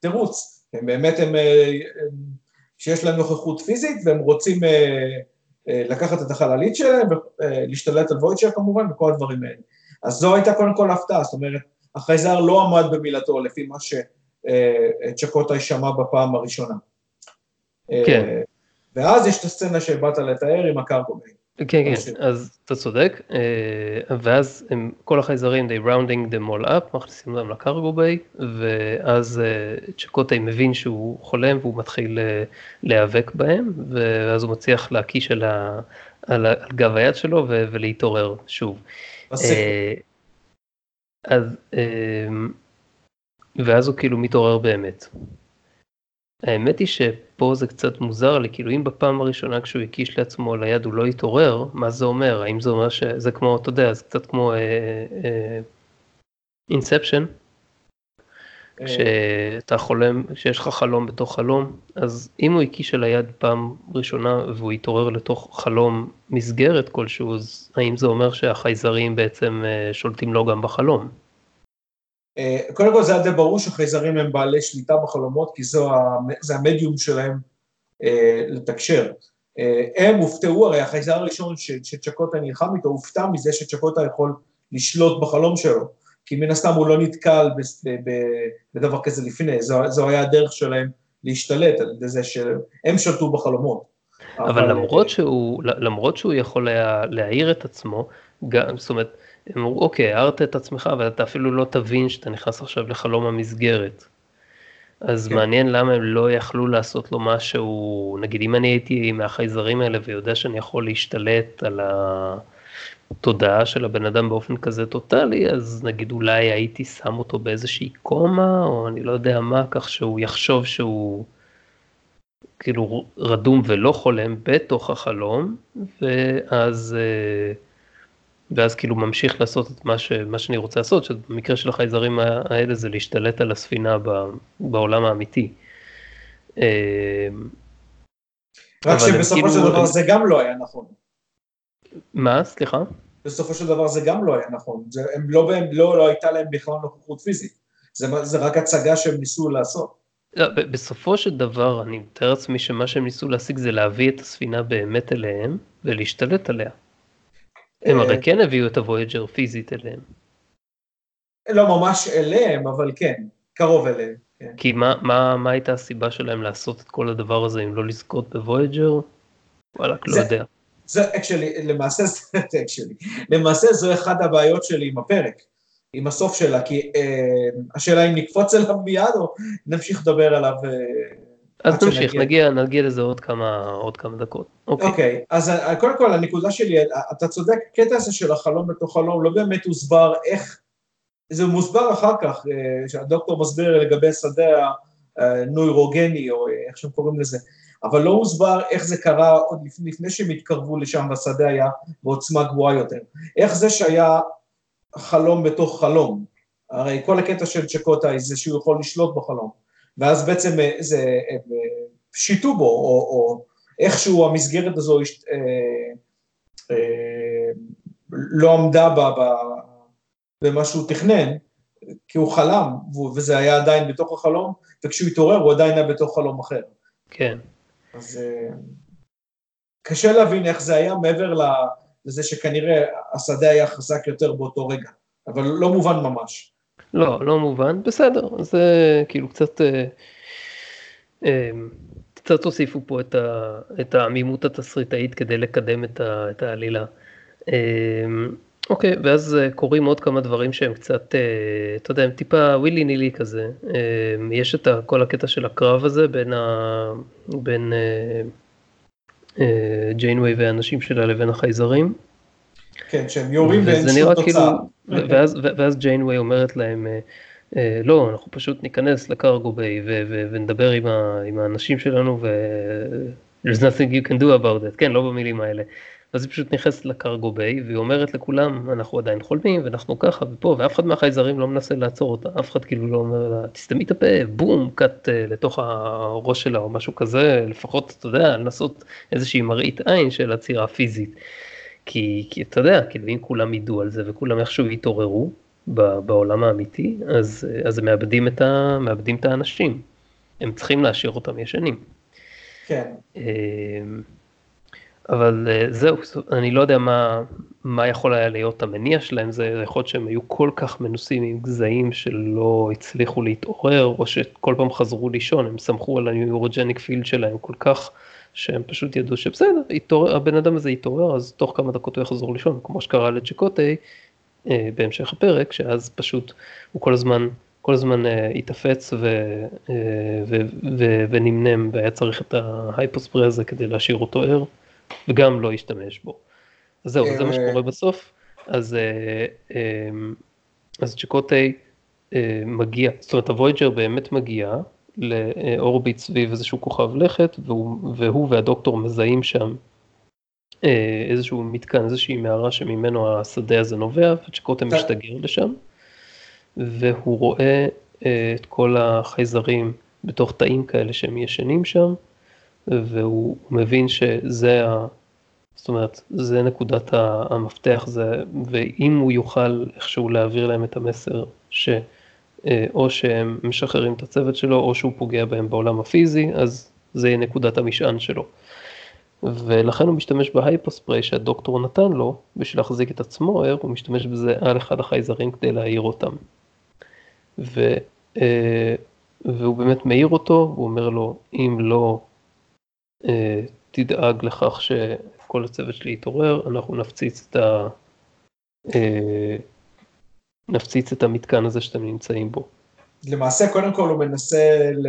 Speaker 2: תירוץ, הם באמת הם, שיש להם נוכחות פיזית והם רוצים לקחת את החללית שלהם ולהשתלט על וויצ'ר כמובן וכל הדברים האלה. אז זו הייתה קודם כל הפתעה, זאת אומרת, החייזר לא עמד במילתו לפי מה שצ'קוטה שמע בפעם הראשונה. כן. אה, ואז יש את הסצנה שבאת לתאר עם הקרקוביי.
Speaker 1: כן, כן, אז אתה צודק, אה, ואז הם, כל החייזרים, they rounding them all up, מכניסים אותם לקרגו ביי, ואז אה, צ'קוטי מבין שהוא חולם והוא מתחיל אה, להיאבק בהם, ואז הוא מצליח להקיש על, ה, על, על גב היד שלו ולהתעורר שוב. אז, ואז הוא כאילו מתעורר באמת. האמת היא שפה זה קצת מוזר לי, כאילו אם בפעם הראשונה כשהוא הקיש לעצמו ליד הוא לא התעורר, מה זה אומר? האם זה אומר שזה כמו, אתה יודע, זה קצת כמו אינספשן, uh, כשאתה חולם, כשיש לך חלום בתוך חלום, אז אם הוא הקיש על היד פעם ראשונה והוא התעורר לתוך חלום מסגרת כלשהו, אז האם זה אומר שהחייזרים בעצם שולטים לו גם בחלום?
Speaker 2: אה, קודם כל זה היה די ברור שחייזרים הם בעלי שליטה בחלומות, כי זה המדיום שלהם אה, לתקשר. הם הופתעו, הרי החייזר הראשון שצ'קוטה נלחם איתו, הופתע מזה שצ'קוטה יכול לשלוט בחלום שלו, כי מן הסתם הוא לא נתקל בדבר כזה לפני, זו, זו היה הדרך שלהם להשתלט על ידי זה שהם שלטו בחלומות.
Speaker 1: אבל, אבל למרות, שהוא, למרות שהוא יכול היה להעיר את עצמו, גם, זאת אומרת, הם אמרו, אוקיי, הערת את עצמך, אבל אתה אפילו לא תבין שאתה נכנס עכשיו לחלום המסגרת. אז כן. מעניין למה הם לא יכלו לעשות לו משהו, נגיד אם אני הייתי מהחייזרים האלה ויודע שאני יכול להשתלט על התודעה של הבן אדם באופן כזה טוטאלי, אז נגיד אולי הייתי שם אותו באיזושהי קומה, או אני לא יודע מה, כך שהוא יחשוב שהוא כאילו רדום ולא חולם בתוך החלום, ואז... אה, ואז כאילו ממשיך לעשות את מה, ש, מה שאני רוצה לעשות, שבמקרה של החייזרים האלה זה להשתלט על הספינה ב, בעולם האמיתי.
Speaker 2: אה, רק שבסופו כאילו, של דבר זה גם לא היה נכון.
Speaker 1: מה? סליחה?
Speaker 2: בסופו של דבר זה גם לא היה נכון, זה, הם לא, הם לא, לא הייתה להם בכלל נוכחות פיזית, זה, זה רק הצגה שהם ניסו לעשות.
Speaker 1: לא, בסופו של דבר אני מתאר לעצמי שמה שהם ניסו להשיג זה להביא את הספינה באמת אליהם ולהשתלט עליה. הם הרי אה, כן הביאו את הוויג'ר פיזית אליהם.
Speaker 2: לא ממש אליהם, אבל כן, קרוב אליהם. כן.
Speaker 1: כי מה, מה, מה הייתה הסיבה שלהם לעשות את כל הדבר הזה אם לא לזכות בוויג'ר? וואלכ, לא יודע.
Speaker 2: זה אקשלי, למעשה, זה אקשלי, למעשה זו אחת הבעיות שלי עם הפרק, עם הסוף שלה, כי אה, השאלה אם נקפוץ אליו מיד או נמשיך לדבר עליו אה,
Speaker 1: אז נמשיך, נגיע, נגיע לזה עוד כמה, עוד כמה דקות.
Speaker 2: אוקיי, okay. okay, אז אה, קודם כל הנקודה שלי, אתה צודק, הקטע הזה של החלום בתוך חלום לא באמת הוסבר איך, זה מוסבר אחר כך, אה, שהדוקטור מסביר לגבי השדה הנוירוגני, או אה, איך שהם קוראים לזה, אבל לא הוסבר איך זה קרה עוד לפני, לפני שהם התקרבו לשם והשדה היה בעוצמה גבוהה יותר. איך זה שהיה חלום בתוך חלום? הרי כל הקטע של צ'קוטאי זה שהוא יכול לשלוט בחלום. ואז בעצם אה, זה, אה, שיתו בו, או, או איכשהו המסגרת הזו אה, אה, לא עמדה ב, ב, במה שהוא תכנן, כי הוא חלם, וזה היה עדיין בתוך החלום, וכשהוא התעורר הוא עדיין היה בתוך חלום אחר.
Speaker 1: כן.
Speaker 2: אז אה, קשה להבין איך זה היה מעבר לזה שכנראה השדה היה חזק יותר באותו רגע, אבל לא מובן ממש.
Speaker 1: לא, לא מובן, בסדר, זה כאילו קצת, אה, אה, קצת הוסיפו פה את, ה, את העמימות התסריטאית כדי לקדם את, ה, את העלילה. אה, אוקיי, ואז קורים עוד כמה דברים שהם קצת, אתה יודע, הם טיפה ווילי נילי כזה. יש את כל הקטע של הקרב הזה בין, ה, בין ג'יינווי והאנשים שלה לבין החייזרים.
Speaker 2: כן, שהם יורים ואין שום תוצאה. כאילו,
Speaker 1: ואז, ואז ג'יינווי אומרת להם, אה, אה, לא, אנחנו פשוט ניכנס לקרגו ביי ונדבר עם, ה, עם האנשים שלנו ו... there's nothing you can do about it, כן, לא במילים האלה. אז היא פשוט נכנסת לקרגו ביי והיא אומרת לכולם, אנחנו עדיין חולמים ואנחנו ככה ופה, ואף אחד מהחייזרים לא מנסה לעצור אותה, אף אחד כאילו לא אומר לה, תסתמי את הפה, בום, קאט אה, לתוך הראש שלה או משהו כזה, לפחות, אתה יודע, לנסות איזושהי מראית עין של עצירה פיזית. כי, כי אתה יודע, כאילו אם כולם ידעו על זה וכולם איכשהו יתעוררו בעולם האמיתי, אז, אז הם מאבדים את, ה, מאבדים את האנשים. הם צריכים להשאיר אותם ישנים.
Speaker 2: כן. אמ,
Speaker 1: אבל אה, זהו, אני לא יודע מה, מה יכול היה להיות המניע שלהם, זה יכול להיות שהם היו כל כך מנוסים עם גזעים שלא הצליחו להתעורר, או שכל פעם חזרו לישון, הם סמכו על הניורוג'ניק פילד שלהם כל כך שהם פשוט ידעו שבסדר, יתעורר, הבן אדם הזה יתעורר, אז תוך כמה דקות הוא יחזור לישון, כמו שקרה לצ'קוטי אה, בהמשך הפרק, שאז פשוט הוא כל הזמן, כל הזמן אה, התאפץ ו, אה, ו, ו, ונמנם, והיה צריך את ההייפוספרי הזה כדי להשאיר אותו ער, וגם לא השתמש בו. אז זהו, זה מה שקורה בסוף. אז, אה, אה, אז צ'קוטי אה, מגיע, זאת אומרת הוויג'ר באמת מגיע, לאורביט סביב איזשהו כוכב לכת, והוא, והוא והדוקטור מזהים שם אה, איזשהו מתקן, איזושהי מערה שממנו השדה הזה נובע, וצ'קוטה משתגר לשם, והוא רואה אה, את כל החייזרים בתוך תאים כאלה שהם ישנים שם, והוא מבין שזה ה... זאת אומרת, זה נקודת המפתח, זה, ואם הוא יוכל איכשהו להעביר להם את המסר ש... אה, או שהם משחררים את הצוות שלו, או שהוא פוגע בהם בעולם הפיזי, אז זה יהיה נקודת המשען שלו. ולכן הוא משתמש בהייפוספרי שהדוקטור נתן לו, בשביל להחזיק את עצמו ער, הוא משתמש בזה על אחד החייזרים כדי להעיר אותם. ו, אה, והוא באמת מעיר אותו, הוא אומר לו, אם לא אה, תדאג לכך שכל הצוות שלי יתעורר, אנחנו נפציץ את, ה, אה, נפציץ את המתקן הזה שאתם נמצאים בו.
Speaker 2: למעשה, קודם כל הוא מנסה ל...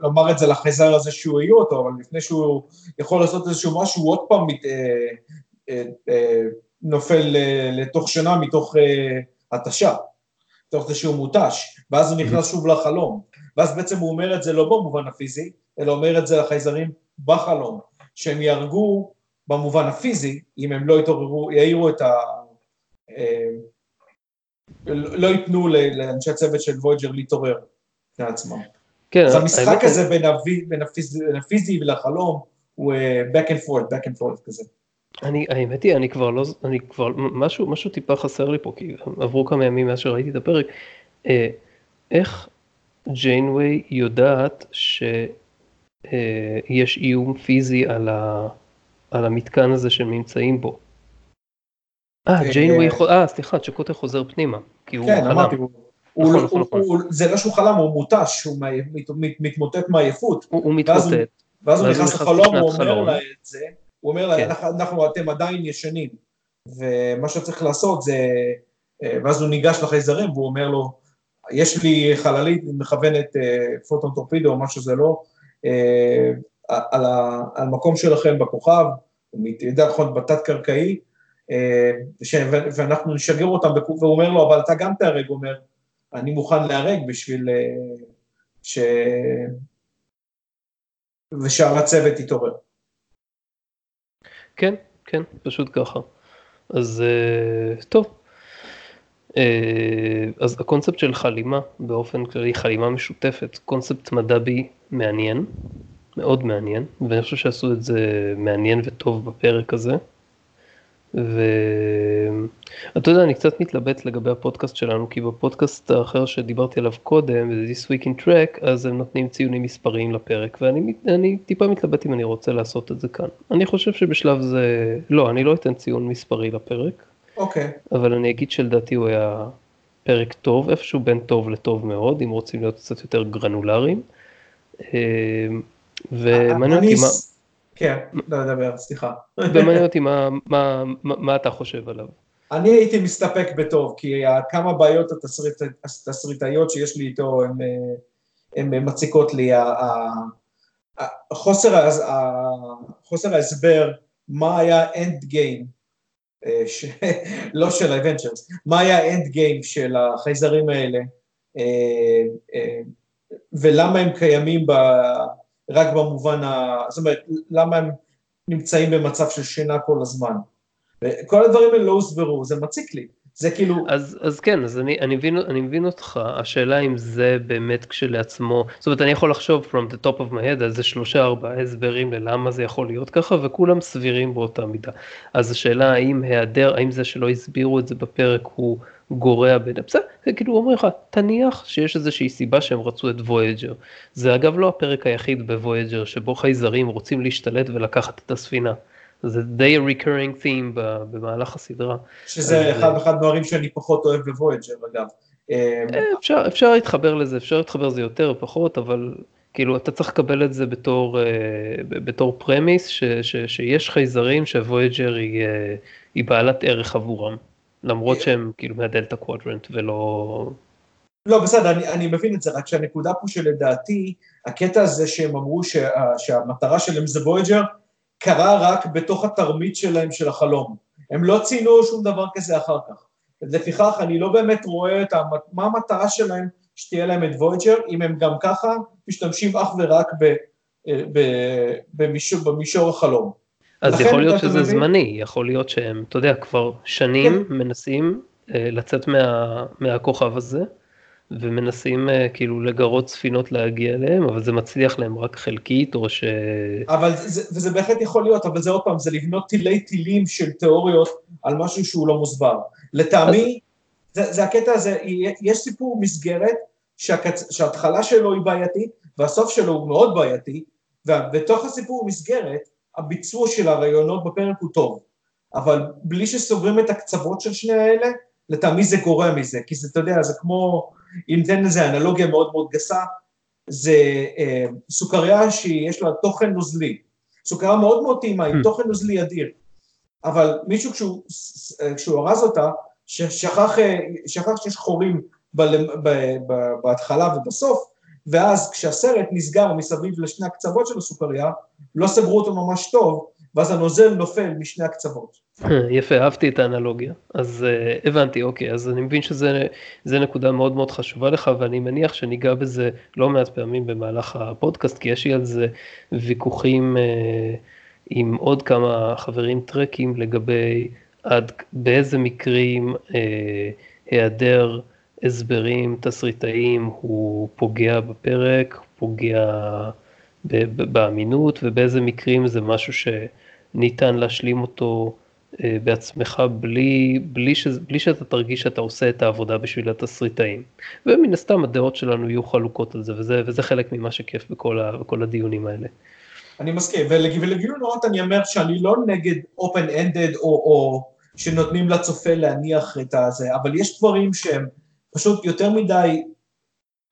Speaker 2: לומר את זה לחייזר הזה שהוא העיר אותו, אבל לפני שהוא יכול לעשות איזשהו משהו, הוא עוד פעם מת, אה, אה, אה, נופל לתוך שינה מתוך התשה, מתוך זה שהוא מותש, ואז הוא נכנס שוב לחלום, ואז בעצם הוא אומר את זה לא במובן הפיזי, אלא אומר את זה לחייזרים בחלום, שהם יהרגו במובן הפיזי, אם הם לא יתעוררו, יעירו את ה... אה, לא ייתנו לאנשי הצוות של וויג'ר להתעורר לעצמם. כן, אז המשחק הזה בין, הווי, בין, הפיז, הפיזי ולחלום הוא uh, back and forth, back and forth כזה.
Speaker 1: אני, האמת היא, אני כבר לא, אני כבר, משהו, משהו טיפה חסר לי פה, כי עברו כמה ימים מאז שראיתי את הפרק. אה, איך ג'יינווי יודעת שיש אה, איום פיזי על, ה, על המתקן הזה שהם נמצאים בו? אה, אה ג'יינווי, אה, סליחה, צ'קוטה חוזר פנימה, כי הוא
Speaker 2: כן, אמרתי, הוא, נכון, נכון, נכון. הוא, זה לא שהוא חלם, הוא מותש, הוא מתמוטט מעייפות.
Speaker 1: הוא מתמוטט.
Speaker 2: ואז הוא נכנס לחלום, הוא אומר לה את זה, הוא אומר לה, כן. אנחנו, אתם עדיין ישנים, ומה שצריך לעשות זה, אה, ואז הוא ניגש לחייזרים והוא אומר לו, יש לי חללית מכוונת אה, פוטון טורפידו או מה שזה לא, אה, על, על מקום שלכם בכוכב, נכון בתת-קרקעי, ואנחנו נשגר אותם, והוא אומר לו, אבל אתה גם תהרג, הוא אומר, אני מוכן להרג בשביל אה, ש... ושאר הצוות יתעורר.
Speaker 1: כן, כן, פשוט ככה. אז אה, טוב. אה, אז הקונספט של חלימה, באופן כללי חלימה משותפת, קונספט מדבי מעניין, מאוד מעניין, ואני חושב שעשו את זה מעניין וטוב בפרק הזה. ואתה יודע, אני קצת מתלבט לגבי הפודקאסט שלנו, כי בפודקאסט האחר שדיברתי עליו קודם, This Week in Track, אז הם נותנים ציונים מספריים לפרק, ואני טיפה מתלבט אם אני רוצה לעשות את זה כאן. אני חושב שבשלב זה, לא, אני לא אתן ציון מספרי לפרק.
Speaker 2: אוקיי.
Speaker 1: Okay. אבל אני אגיד שלדעתי הוא היה פרק טוב, איפשהו בין טוב לטוב מאוד, אם רוצים להיות קצת יותר גרנולריים. אה, ומעניין אותי מה...
Speaker 2: כן, לא לדבר, סליחה.
Speaker 1: ומעניין אותי מה, מה, מה, מה אתה חושב עליו.
Speaker 2: אני הייתי מסתפק בטוב, כי כמה בעיות התסריט, התסריטאיות שיש לי איתו הן מציקות לי. חוסר, חוסר ההסבר מה היה גיים, אה, לא של האבנצ'רס, מה היה האנד גיים של החייזרים האלה, אה, אה, ולמה הם קיימים ב... רק במובן ה... זאת אומרת, למה הם נמצאים במצב של שינה כל הזמן. וכל הדברים האלה לא הוסברו, זה מציק לי. זה כאילו...
Speaker 1: אז, אז כן, אז אני, אני, מבין, אני מבין אותך, השאלה אם זה באמת כשלעצמו, זאת אומרת אני יכול לחשוב from the top of my head על זה שלושה ארבעה הסברים ללמה זה יכול להיות ככה וכולם סבירים באותה מידה. אז השאלה האם היעדר, האם זה שלא הסבירו את זה בפרק הוא גורע בין, בסדר, כאילו אומרים לך, תניח שיש איזושהי סיבה שהם רצו את וויג'ר. זה אגב לא הפרק היחיד בוויג'ר שבו חייזרים רוצים להשתלט ולקחת את הספינה. זה די recurring theme במהלך הסדרה.
Speaker 2: שזה אחד אחד הדברים שאני פחות אוהב בוויג'ר אגב.
Speaker 1: אה, אפשר, אפשר להתחבר לזה, אפשר להתחבר לזה יותר או פחות, אבל כאילו אתה צריך לקבל את זה בתור, אה, בתור premise, ש, ש, שיש חייזרים שהוויג'ר היא, היא בעלת ערך עבורם. למרות שהם כאילו מה Delta Quadrant ולא...
Speaker 2: לא, בסדר, אני, אני מבין את זה, רק שהנקודה פה שלדעתי, הקטע הזה שהם אמרו שה, שהמטרה שלהם זה וויג'ר, קרה רק בתוך התרמית שלהם של החלום. הם לא ציינו שום דבר כזה אחר כך. לפיכך אני לא באמת רואה את המת... מה המטרה שלהם שתהיה להם את וויג'ר, אם הם גם ככה משתמשים אך ורק ב, ב, במישור, במישור החלום.
Speaker 1: אז יכול להיות שזה מבין... זמני, יכול להיות שהם, אתה יודע, כבר שנים כן. מנסים אה, לצאת מה, מהכוכב הזה, ומנסים אה, כאילו לגרות ספינות להגיע אליהם, אבל זה מצליח להם רק חלקית, או ש...
Speaker 2: אבל זה, וזה בהחלט יכול להיות, אבל זה עוד פעם, זה לבנות תילי תילים של תיאוריות על משהו שהוא לא מוסבר. לטעמי, אז... זה, זה הקטע הזה, יש סיפור מסגרת שהקצ... שההתחלה שלו היא בעייתית, והסוף שלו הוא מאוד בעייתי, ובתוך הסיפור מסגרת, הביצוע של הרעיונות בפרק הוא טוב, אבל בלי שסוגרים את הקצוות של שני האלה, לטעמי זה גורע מזה, כי זה, אתה יודע, זה כמו, אם ניתן לזה אנלוגיה מאוד מאוד גסה, זה אה, סוכריה שיש לה תוכן נוזלי, סוכריה מאוד מאוד טעימה, עם hmm. תוכן נוזלי אדיר, אבל מישהו כשהוא, כשהוא ארז אותה, שכח, אה, שכח שיש חורים ב, ב, ב, בהתחלה ובסוף, ואז כשהסרט נסגר מסביב לשני הקצוות של הסוכריה, לא סגרו אותו ממש טוב, ואז הנוזל נופל משני הקצוות.
Speaker 1: יפה, אהבתי את האנלוגיה. אז uh, הבנתי, אוקיי, אז אני מבין שזה נקודה מאוד מאוד חשובה לך, ואני מניח שניגע בזה לא מעט פעמים במהלך הפודקאסט, כי יש לי על זה ויכוחים uh, עם עוד כמה חברים טרקים לגבי עד באיזה מקרים uh, היעדר הסברים תסריטאיים הוא פוגע בפרק, פוגע באמינות, ובאיזה מקרים זה משהו שניתן להשלים אותו אה, בעצמך בלי, בלי, ש, בלי שאתה תרגיש שאתה עושה את העבודה בשביל התסריטאים. ומן הסתם הדעות שלנו יהיו חלוקות על זה, וזה, וזה חלק ממה שכיף בכל, ה, בכל הדיונים האלה.
Speaker 2: אני מסכים, ולגילוי נאות אני אומר שאני לא נגד open ended או, או שנותנים לצופה להניח את הזה, אבל יש דברים שהם פשוט יותר מדי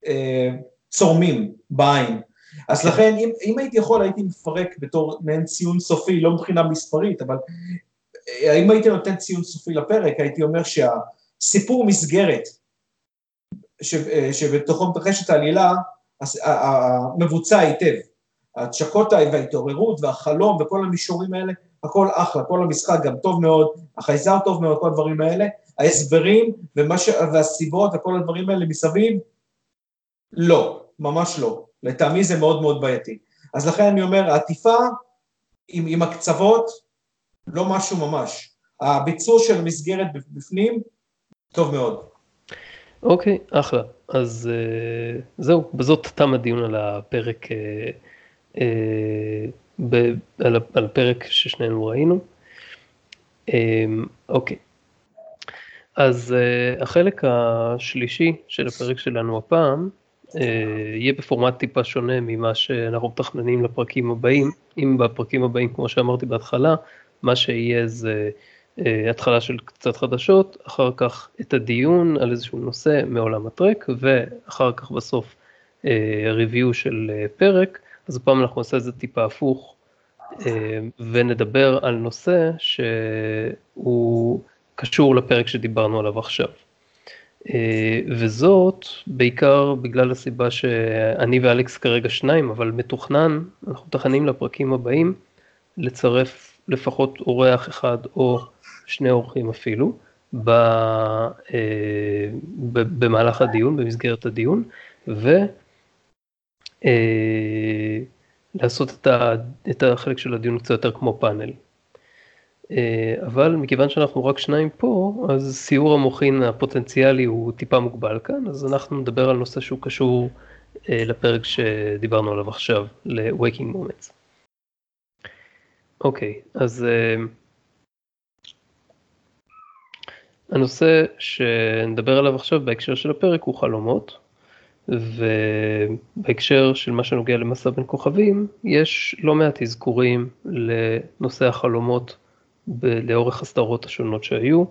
Speaker 2: אה, צורמים בעין. אז לכן, אם, אם הייתי יכול, הייתי מפרק בתור מעין ציון סופי, לא מבחינה מספרית, אבל אה, אם הייתי נותן ציון סופי לפרק, הייתי אומר שהסיפור מסגרת ש, אה, שבתוכו מתרחשת העלילה, מבוצע היטב. הצ'קות וההתעוררות והחלום וכל המישורים האלה, הכל אחלה, כל המשחק גם טוב מאוד, החייזר טוב מאוד, כל הדברים האלה, ההסברים ש... והסיבות וכל הדברים האלה מסביב, לא, ממש לא. לטעמי זה מאוד מאוד בעייתי. אז לכן אני אומר, העטיפה עם, עם הקצוות, לא משהו ממש. הביצוע של המסגרת בפנים, טוב מאוד.
Speaker 1: אוקיי, okay, אחלה. אז uh, זהו, בזאת תם הדיון על הפרק, uh, uh, ב, על, על הפרק ששנינו ראינו. אוקיי. Um, okay. אז uh, החלק השלישי של הפרק שלנו הפעם uh, יהיה בפורמט טיפה שונה ממה שאנחנו מתכננים לפרקים הבאים. אם בפרקים הבאים, כמו שאמרתי בהתחלה, מה שיהיה זה uh, התחלה של קצת חדשות, אחר כך את הדיון על איזשהו נושא מעולם הטרק, ואחר כך בסוף uh, ריוויו של uh, פרק, אז הפעם אנחנו נעשה את זה טיפה הפוך, uh, ונדבר על נושא שהוא... קשור לפרק שדיברנו עליו עכשיו. אה, וזאת בעיקר בגלל הסיבה שאני ואלכס כרגע שניים, אבל מתוכנן, אנחנו מתכננים לפרקים הבאים לצרף לפחות אורח אחד או שני אורחים אפילו אה, במהלך הדיון, במסגרת הדיון, ולעשות אה, את החלק של הדיון קצת יותר כמו פאנל. אה, אבל מכיוון שאנחנו רק שניים פה, אז סיור המוחין הפוטנציאלי הוא טיפה מוגבל כאן, אז אנחנו נדבר על נושא שהוא קשור אה, לפרק שדיברנו עליו עכשיו, ל-Waking Moments. אוקיי, אז אה, הנושא שנדבר עליו עכשיו בהקשר של הפרק הוא חלומות, ובהקשר של מה שנוגע למסע בין כוכבים, יש לא מעט אזכורים לנושא החלומות לאורך הסדרות השונות שהיו.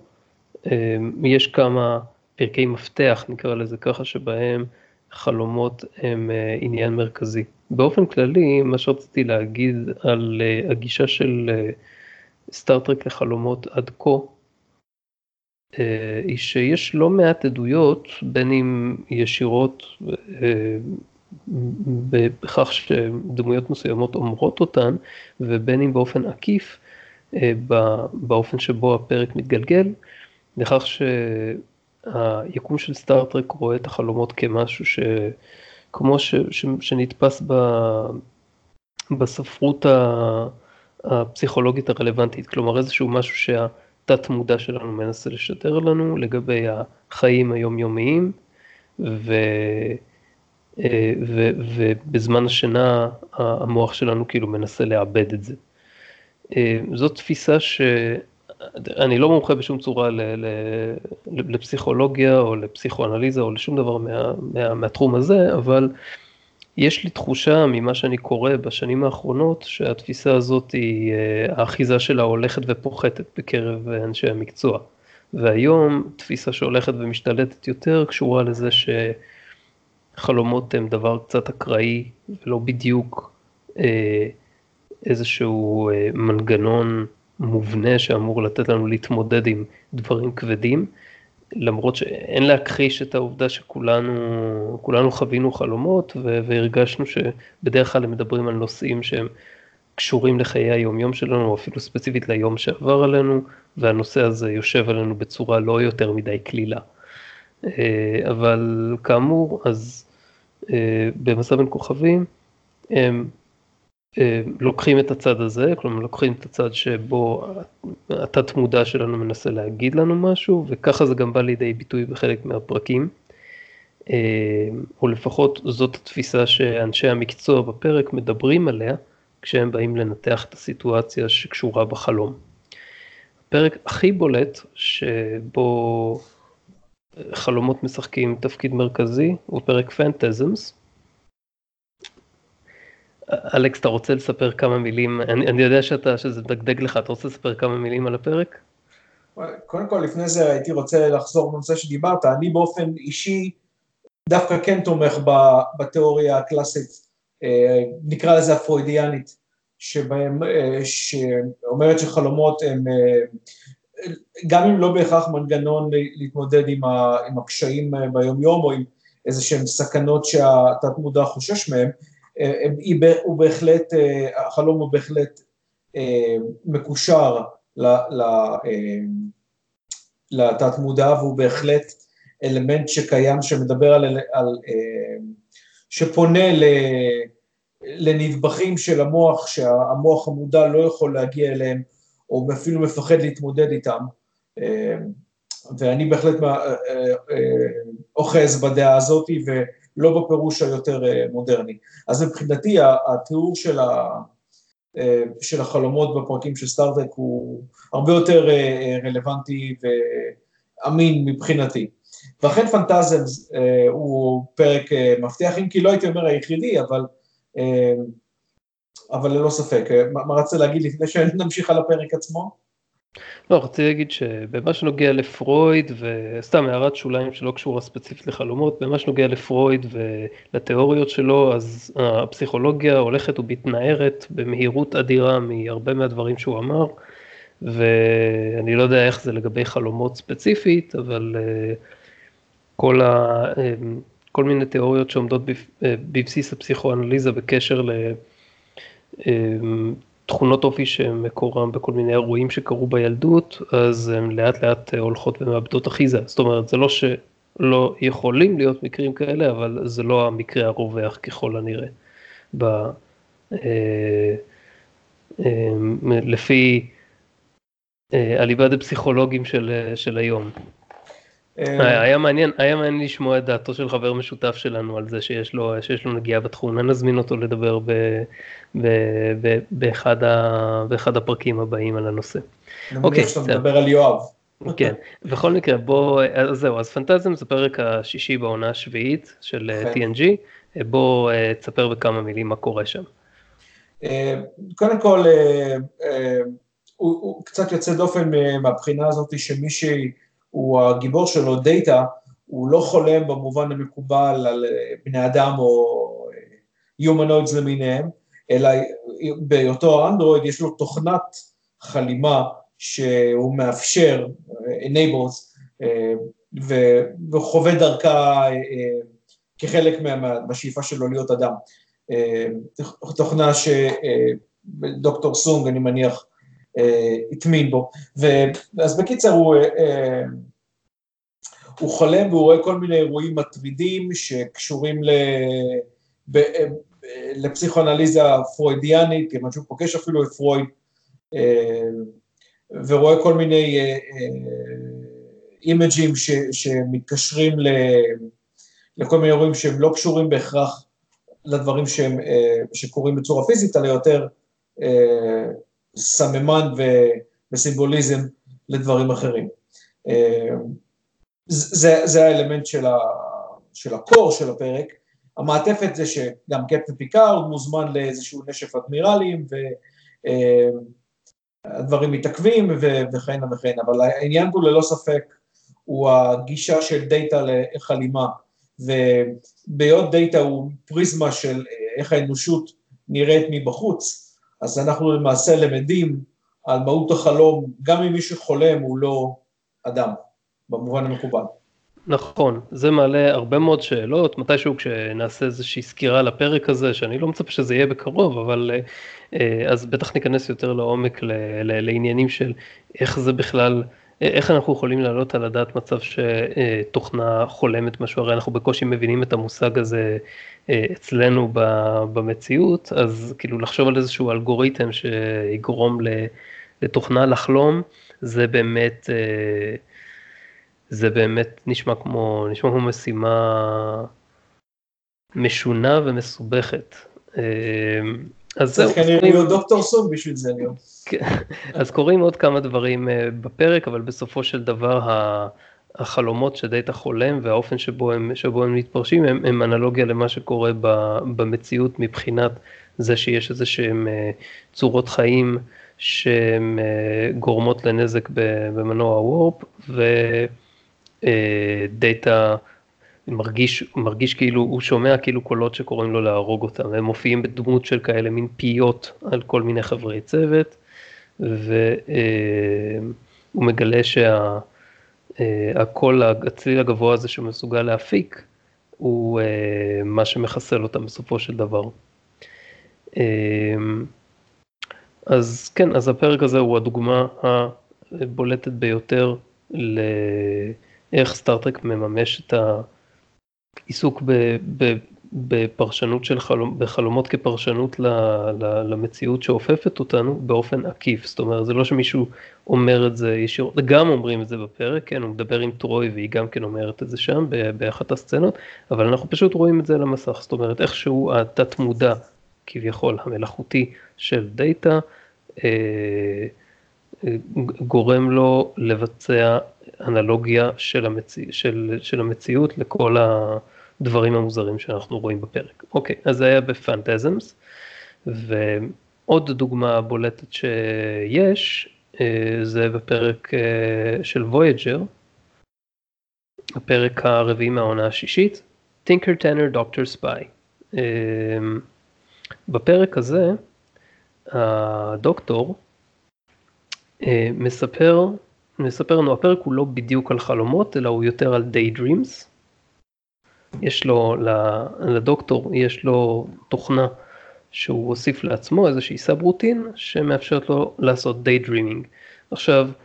Speaker 1: אמ, יש כמה פרקי מפתח, נקרא לזה ככה, שבהם חלומות הם אה, עניין מרכזי. באופן כללי, מה שרציתי להגיד על אה, הגישה של סטארט-טרק אה, לחלומות עד כה, היא שיש לא מעט עדויות, בין אם ישירות בכך שדמויות מסוימות אומרות אותן, ובין אם באופן עקיף, באופן שבו הפרק מתגלגל, לכך שהיקום של סטארט-טרק רואה את החלומות כמשהו שכמו ש, ש, שנתפס ב, בספרות הפסיכולוגית הרלוונטית, כלומר איזשהו משהו שהתת מודע שלנו מנסה לשדר לנו לגבי החיים היומיומיים, ו... אה, ו, ובזמן השינה המוח שלנו כאילו מנסה לאבד את זה. אה, זאת תפיסה שאני לא מומחה בשום צורה ל, ל, לפסיכולוגיה או לפסיכואנליזה או לשום דבר מה, מה, מהתחום הזה, אבל יש לי תחושה ממה שאני קורא בשנים האחרונות שהתפיסה הזאת היא, האחיזה שלה הולכת ופוחתת בקרב אנשי המקצוע. והיום תפיסה שהולכת ומשתלטת יותר קשורה לזה שחלומות הם דבר קצת אקראי ולא בדיוק אה, איזשהו אה, מנגנון מובנה שאמור לתת לנו להתמודד עם דברים כבדים, למרות שאין להכחיש את העובדה שכולנו חווינו חלומות והרגשנו שבדרך כלל הם מדברים על נושאים שהם קשורים לחיי היומיום שלנו, או אפילו ספציפית ליום שעבר עלינו, והנושא הזה יושב עלינו בצורה לא יותר מדי קלילה. אה, אבל כאמור, אז אה, במסע בין כוכבים, הם לוקחים את הצד הזה, כלומר לוקחים את הצד שבו התת מודע שלנו מנסה להגיד לנו משהו, וככה זה גם בא לידי ביטוי בחלק מהפרקים. או לפחות זאת התפיסה שאנשי המקצוע בפרק מדברים עליה, כשהם באים לנתח את הסיטואציה שקשורה בחלום. הפרק הכי בולט שבו חלומות משחקים תפקיד מרכזי הוא פרק פנטזמס. אלכס, אתה רוצה לספר כמה מילים? אני, אני יודע שאתה, שזה מדגדג לך, אתה רוצה לספר כמה מילים על הפרק?
Speaker 2: קודם כל, לפני זה הייתי רוצה לחזור בנושא שדיברת. אני באופן אישי דווקא כן תומך בתיאוריה הקלאסית, אה, נקרא לזה הפרוידיאנית, שבהם, אה, שאומרת שחלומות הם, אה, גם אם לא בהכרח מנגנון להתמודד עם, ה, עם הקשיים ביומיום או עם איזה שהן סכנות שהתת מודע חושש מהן, הוא בהחלט, החלום הוא בהחלט מקושר לתת מודע והוא בהחלט אלמנט שקיים שמדבר על, על שפונה ל... לנדבכים של המוח שהמוח המודע לא יכול להגיע אליהם או אפילו מפחד להתמודד איתם. אה, ואני בהחלט אה, אה, אוחז בדעה הזאת ולא בפירוש היותר מודרני. אז מבחינתי התיאור של, ה, של החלומות בפרקים של סטארטק הוא הרבה יותר רלוונטי ואמין מבחינתי. ואכן פנטזם הוא פרק מפתח, אם כי לא הייתי אומר היחידי, אבל אה, אבל ללא ספק. אה, מה רצית להגיד לפני שנמשיך על הפרק עצמו?
Speaker 1: לא, רציתי להגיד שבמה שנוגע לפרויד, וסתם הערת שוליים שלא קשורה ספציפית לחלומות, במה שנוגע לפרויד ולתיאוריות שלו, אז הפסיכולוגיה הולכת ומתנערת במהירות אדירה מהרבה מהדברים שהוא אמר, ואני לא יודע איך זה לגבי חלומות ספציפית, אבל אה, כל ה... כל מיני תיאוריות שעומדות אה, בבסיס הפסיכואנליזה בקשר לתכונות אה, אופי שמקורם בכל מיני אירועים שקרו בילדות, אז הן לאט לאט הולכות ומאבדות אחיזה. זאת אומרת, זה לא שלא יכולים להיות מקרים כאלה, אבל זה לא המקרה הרווח ככל הנראה. ב, אה, לפי אליבא דפסיכולוגים של, של היום. אה, היה מעניין, היה מעניין לשמוע את דעתו של חבר משותף שלנו על זה שיש לו, שיש לו נגיעה בתחום, נזמין אותו לדבר ב, ב, ב, באחד, ה, באחד הפרקים הבאים על הנושא.
Speaker 2: אוקיי, שאתה מדבר על יואב.
Speaker 1: כן, בכל מקרה בוא, אז זהו, אז פנטזם זה פרק השישי בעונה השביעית של אה, okay. TNG, בוא אה, תספר בכמה מילים מה קורה שם.
Speaker 2: קודם כל, הוא, הוא קצת יוצא דופן מהבחינה הזאת שמישהי הוא הגיבור שלו, דאטה, הוא לא חולם במובן המקובל על אה, בני אדם או יומנוידס אה, למיניהם, אלא בהיותו אנדרואיד יש לו תוכנת חלימה שהוא מאפשר, אה, enables, וחווה דרכה כחלק מהשאיפה שלו להיות אדם. תוכנה שדוקטור סונג, אני מניח, הטמין בו. אז בקיצר הוא, אה, אה, הוא חולם והוא רואה כל מיני אירועים מטרידים שקשורים ל... לפסיכואנליזה פרוידיאנית, כיוון שהוא פוגש אפילו את פרויד, ורואה כל מיני אימג'ים ש, שמתקשרים ל, לכל מיני אירועים שהם לא קשורים בהכרח לדברים שהם, שקורים בצורה פיזית, אלא יותר סממן וסימבוליזם לדברים אחרים. אה, זה, זה האלמנט של, ה, של ה core של הפרק, המעטפת זה שגם קפטן פיקארד מוזמן לאיזשהו נשף אדמירלים והדברים מתעכבים וכהנה וכהנה, אבל העניין פה ללא ספק הוא הגישה של דאטה לחלימה, ובהיות דאטה הוא פריזמה של איך האנושות נראית מבחוץ, אז אנחנו למעשה למדים על מהות החלום, גם אם מישהו חולם הוא לא אדם, במובן המקובל.
Speaker 1: נכון, זה מעלה הרבה מאוד שאלות, מתישהו כשנעשה איזושהי סקירה לפרק הזה, שאני לא מצפה שזה יהיה בקרוב, אבל אה, אז בטח ניכנס יותר לעומק ל, ל, לעניינים של איך זה בכלל, איך אנחנו יכולים להעלות על הדעת מצב שתוכנה חולמת משהו, הרי אנחנו בקושי מבינים את המושג הזה אצלנו במציאות, אז כאילו לחשוב על איזשהו אלגוריתם שיגרום לתוכנה לחלום, זה באמת... זה באמת נשמע כמו, נשמע כמו משימה משונה ומסובכת.
Speaker 2: אז זהו. צריך כנראה להיות דוקטור סום בשביל זה היום.
Speaker 1: אז קורים עוד כמה דברים אה, בפרק, אבל בסופו של דבר החלומות שדאטה חולם והאופן שבו הם, שבו הם מתפרשים הם, הם אנלוגיה למה שקורה במציאות מבחינת זה שיש איזה שהם אה, צורות חיים שהן אה, גורמות לנזק במנוע הוורפ, דאטה מרגיש, מרגיש כאילו, הוא שומע כאילו קולות שקוראים לו להרוג אותם, הם מופיעים בדמות של כאלה מין פיות על כל מיני חברי צוות, והוא מגלה שהקול, הצליל הגבוה הזה שמסוגל להפיק, הוא מה שמחסל אותם בסופו של דבר. אז כן, אז הפרק הזה הוא הדוגמה הבולטת ביותר ל... איך סטארט-טרק מממש את העיסוק בפרשנות של חלומ, בחלומות כפרשנות ל, ל, למציאות שאופפת אותנו באופן עקיף, זאת אומרת זה לא שמישהו אומר את זה ישירות, גם אומרים את זה בפרק, כן, הוא מדבר עם טרוי והיא גם כן אומרת את זה שם באחת הסצנות, אבל אנחנו פשוט רואים את זה על המסך, זאת אומרת איכשהו התת מודע כביכול המלאכותי של דאטה, אה, אה גורם לו לבצע אנלוגיה של, המציא, של, של המציאות לכל הדברים המוזרים שאנחנו רואים בפרק. אוקיי, אז זה היה ב Phantasms, ועוד דוגמה בולטת שיש, אה, זה בפרק אה, של וויג'ר, הפרק הרביעי מהעונה השישית, Tinker Tenor Doctor Spy. בפרק הזה, הדוקטור אה, מספר נספר לנו, הפרק הוא לא בדיוק על חלומות, אלא הוא יותר על Daydreams. יש לו, לדוקטור, יש לו תוכנה שהוא הוסיף לעצמו, איזושהי סאב רוטין, שמאפשרת לו לעשות Daydreaming. עכשיו, אה,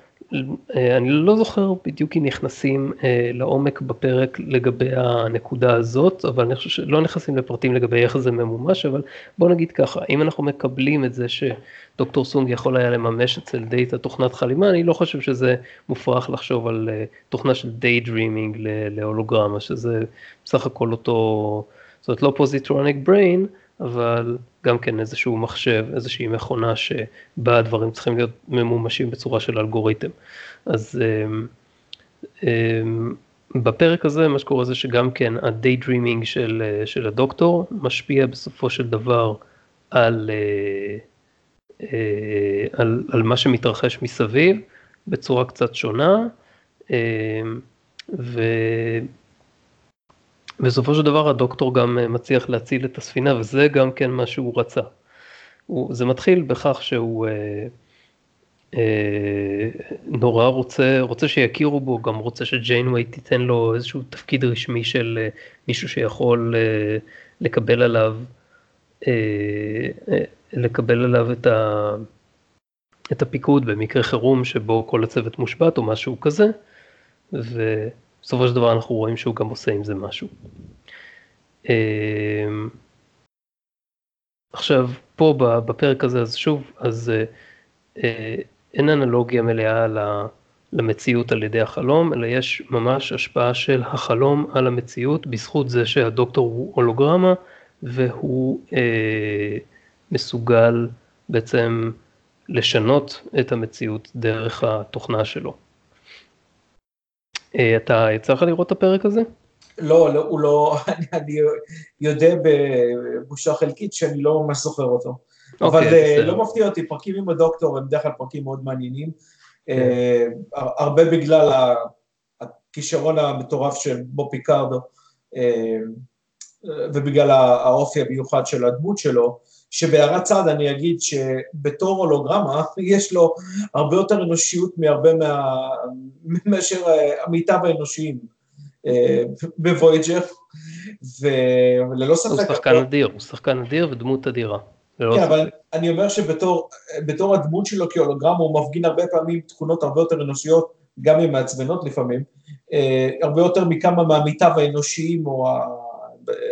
Speaker 1: אני לא זוכר בדיוק אם נכנסים אה, לעומק בפרק לגבי הנקודה הזאת, אבל אני חושב שלא נכנסים לפרטים לגבי איך זה ממומש, אבל בוא נגיד ככה, אם אנחנו מקבלים את זה שדוקטור סונג יכול היה לממש אצל דאטה תוכנת חלימה, אני לא חושב שזה מופרך לחשוב על אה, תוכנה של daydreaming להולוגרמה, שזה בסך הכל אותו, זאת אומרת לא positronic brain, אבל גם כן איזשהו מחשב, איזושהי מכונה שבה הדברים צריכים להיות ממומשים בצורה של אלגוריתם. אז אמ, אמ, בפרק הזה מה שקורה זה שגם כן dreaming של, של הדוקטור משפיע בסופו של דבר על, אה, אה, על, על מה שמתרחש מסביב בצורה קצת שונה. אמ, ו... בסופו של דבר הדוקטור גם אה, מצליח להציל את הספינה וזה גם כן מה שהוא רצה. הוא, זה מתחיל בכך שהוא אה, אה, נורא רוצה, רוצה שיכירו בו, גם רוצה שג'יינווי תיתן לו איזשהו תפקיד רשמי של אה, מישהו שיכול אה, לקבל עליו, אה, אה, לקבל עליו את, ה, את הפיקוד במקרה חירום שבו כל הצוות מושבת או משהו כזה. ו... בסופו של דבר אנחנו רואים שהוא גם עושה עם זה משהו. אמ, עכשיו, פה בפרק הזה, אז שוב, אז אה, אה, אין אנלוגיה מלאה למציאות על ידי החלום, אלא יש ממש השפעה של החלום על המציאות, בזכות זה שהדוקטור הוא הולוגרמה, והוא אה, מסוגל בעצם לשנות את המציאות דרך התוכנה שלו. אה, אתה יצא לך לראות את הפרק הזה?
Speaker 2: לא, לא, הוא לא, אני, אני יודע בבושה חלקית שאני לא ממש זוכר אותו. Okay, אבל בסדר. לא מפתיע אותי, פרקים עם הדוקטור הם בדרך כלל פרקים מאוד מעניינים. Okay. כן. הרבה בגלל הכישרון המטורף של בו פיקרדו, ובגלל האופי המיוחד של הדמות שלו, שבהערת צד אני אגיד שבתור הולוגרמה יש לו הרבה יותר אנושיות מהרבה מה... מאשר עמיתיו האנושיים אה, בוויג'ר, וללא ספק...
Speaker 1: הוא שחקן אדיר, הוא שחקן אדיר ודמות אדירה.
Speaker 2: כן, אבל אני אומר שבתור הדמות שלו כהולוגרמה הוא מפגין הרבה פעמים תכונות הרבה יותר אנושיות, גם אם מעצבנות לפעמים, אה, הרבה יותר מכמה מעמיתיו האנושיים או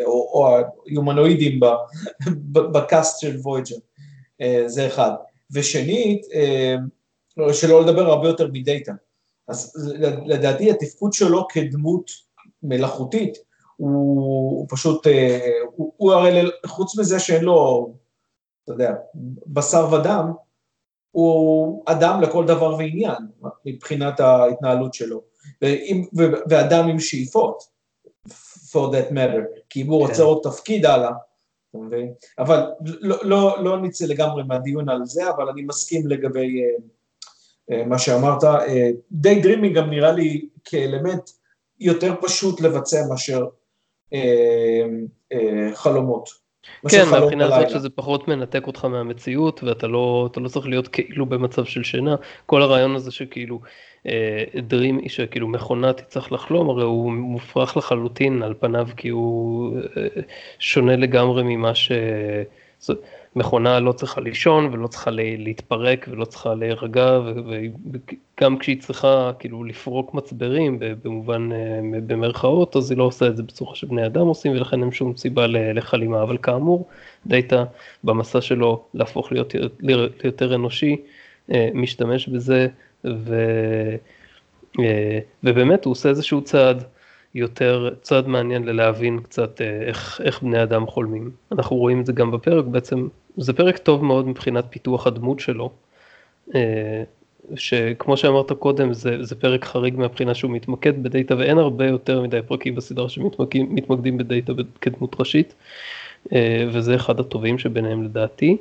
Speaker 2: או, או היומנואידים בקאסט של וויג'ר, אה, זה אחד. ושנית, אה, שלא לדבר הרבה יותר מדאטה. אז לדעתי התפקוד שלו כדמות מלאכותית, הוא, הוא פשוט, אה, הוא, הוא הרי חוץ מזה שאין לו, אתה יודע, בשר ודם, הוא אדם לכל דבר ועניין מבחינת ההתנהלות שלו, ואדם עם שאיפות. For that matter, כי אם הוא רוצה כן. עוד תפקיד הלאה, אתה מבין? אבל לא, לא, לא נצא לגמרי מהדיון על זה, אבל אני מסכים לגבי uh, uh, מה שאמרת. די uh, דרימינג גם נראה לי כאלמנט יותר פשוט לבצע מאשר uh, חלומות.
Speaker 1: כן, מהבחינה הזאת שזה פחות מנתק אותך מהמציאות ואתה לא, לא צריך להיות כאילו במצב של שינה. כל הרעיון הזה שכאילו דרים, אה, שכאילו מכונה תצטרך לחלום, הרי הוא מופרך לחלוטין על פניו כי הוא אה, שונה לגמרי ממה ש... מכונה לא צריכה לישון ולא צריכה להתפרק ולא צריכה להירגע וגם כשהיא צריכה כאילו לפרוק מצברים במובן אה, במרכאות אז היא לא עושה את זה בצורה שבני אדם עושים ולכן אין שום סיבה לחלימה. אבל כאמור דאטה במסע שלו להפוך להיות ליותר אנושי משתמש בזה ו, אה, ובאמת הוא עושה איזשהו צעד יותר, צעד מעניין ללהבין קצת אה, איך, איך בני אדם חולמים. אנחנו רואים את זה גם בפרק, בעצם זה פרק טוב מאוד מבחינת פיתוח הדמות שלו. אה, שכמו שאמרת קודם זה, זה פרק חריג מהבחינה שהוא מתמקד בדאטה ואין הרבה יותר מדי פרקים בסדרה שמתמקדים בדאטה כדמות ראשית וזה אחד הטובים שביניהם לדעתי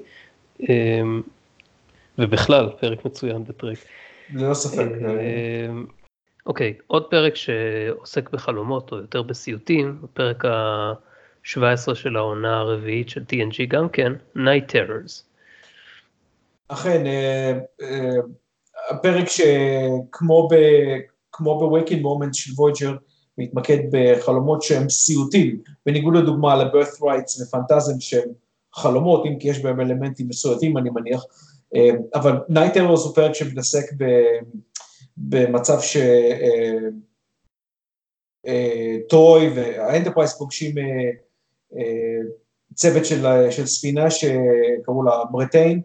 Speaker 1: ובכלל פרק מצוין בטרק.
Speaker 2: ללא ספק.
Speaker 1: אוקיי, עוד פרק שעוסק בחלומות או יותר בסיוטים, הפרק ה-17 של העונה הרביעית של TNG גם כן, Night Terrors.
Speaker 2: אכן, אה, אה, הפרק שכמו ב... כמו ב-Waking Moment של וויג'ר, מתמקד בחלומות שהם סיוטים, בניגוד לדוגמה ל- Birthright ו Phantasms שהם חלומות, אם כי יש בהם אלמנטים מסויטים אני מניח, אה, אבל Night Terrors הוא פרק שמתעסק. במצב שטרוי אה, אה, והאנטרפרייז פוגשים אה, צוות של, של ספינה שקראו לה ברטיין,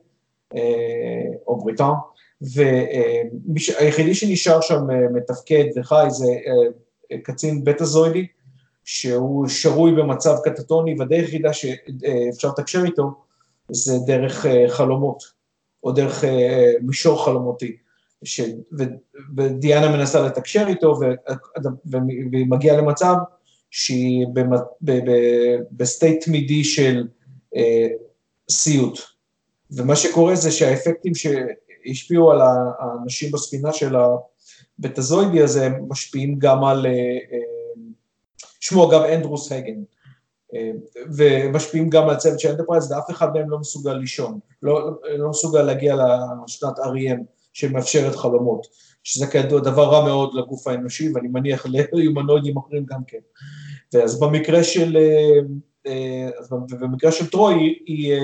Speaker 2: או בריטן, והיחידי שנשאר שם מתפקד וחי זה קצין בטאזוידי, שהוא שרוי במצב קטטוני, והדרך היחידה שאפשר לתקשר איתו זה דרך חלומות, או דרך מישור חלומותי. ש... ו... ודיאנה מנסה לתקשר איתו, ו... והיא מגיעה למצב שהיא ב state תמידי של אה, סיוט. ומה שקורה זה שהאפקטים שהשפיעו על האנשים בספינה של הבטזוידי הזה משפיעים גם על, אה, אה, שמו אגב אנדרוס הגן, אה, ומשפיעים גם על הצוות של אנטרפרייז, ואף אחד מהם לא מסוגל לישון, לא, לא מסוגל להגיע לשנת REM. שמאפשרת חלומות, שזה כידוע דבר רע מאוד לגוף האנושי, ואני מניח ליומנוידים אחרים גם כן. ואז במקרה של, אה, אה, במקרה של טרוי, היא,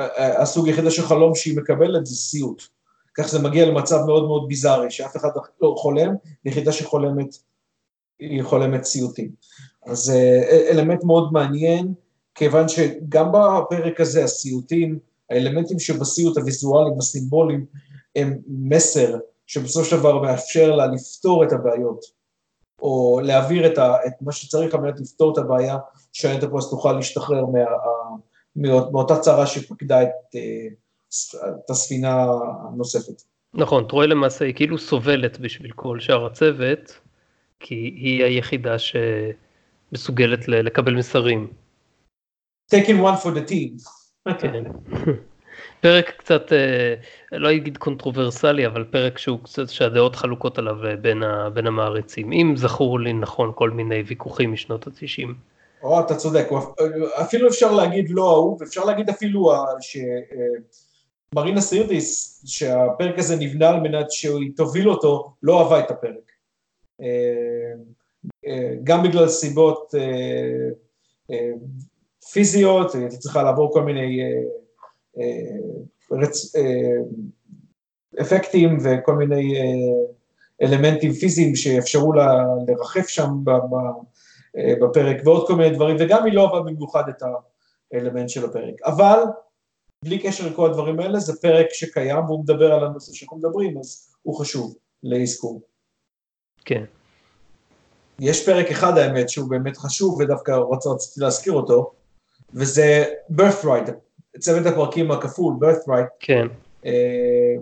Speaker 2: אה, הסוג היחידה של חלום שהיא מקבלת זה סיוט. כך זה מגיע למצב מאוד מאוד ביזארי, שאף אחד לא חולם, היחידה שחולמת, היא חולמת סיוטים. אז אלמנט מאוד מעניין, כיוון שגם בפרק הזה הסיוטים, האלמנטים שבסיוט הוויזואליים, הסימבוליים, הם מסר שבסופו של דבר מאפשר לה לפתור את הבעיות, או להעביר את, ה, את מה שצריך על מנת לפתור את הבעיה, שהאנטרפרס תוכל להשתחרר מה, מה, מאותה צרה שפקדה את, את הספינה הנוספת.
Speaker 1: נכון, טרוי למעשה היא כאילו סובלת בשביל כל שאר הצוות, כי היא היחידה שמסוגלת לקבל מסרים.
Speaker 2: taking one for the team.
Speaker 1: כן. פרק קצת, אה, לא אגיד קונטרוברסלי, אבל פרק שהוא קצת, שהדעות חלוקות עליו אה, בין, ה, בין המעריצים. אם זכור לי נכון כל מיני ויכוחים משנות ה-90.
Speaker 2: או, אתה צודק, אפילו אפשר להגיד לא אהוב, אפשר להגיד אפילו שמרינה סירדיס, שהפרק הזה נבנה על מנת שהיא תוביל אותו, לא אהבה את הפרק. גם בגלל סיבות פיזיות, הייתי צריכה לעבור כל מיני. אפקטים וכל מיני אלמנטים פיזיים שאפשרו לה לרחף שם בפרק ועוד כל מיני דברים, וגם היא לא אהבה במיוחד את האלמנט של הפרק. אבל בלי קשר לכל הדברים האלה, זה פרק שקיים והוא מדבר על הנושא שאנחנו מדברים, אז הוא חשוב לאזכור.
Speaker 1: כן.
Speaker 2: יש פרק אחד האמת שהוא באמת חשוב ודווקא רציתי להזכיר אותו, וזה birthright, צוות הפרקים הכפול, birthright.
Speaker 1: כן.
Speaker 2: אה,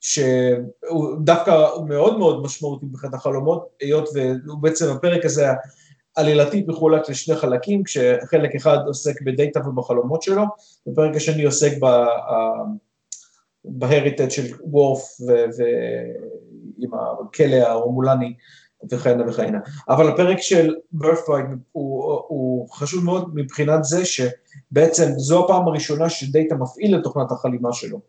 Speaker 2: שהוא דווקא מאוד מאוד משמעותי מבחינת החלומות, היות והוא בעצם הפרק הזה עלילתית מחולק לשני חלקים, כשחלק אחד עוסק בדאטה ובחלומות שלו, ופרק השני עוסק בהריטד של וורף ועם הכלא הרומולני וכהנה וכהנה. אבל הפרק של birthright הוא, הוא חשוב מאוד מבחינת זה שבעצם זו הפעם הראשונה שדאטה מפעיל את תוכנת החלימה שלו.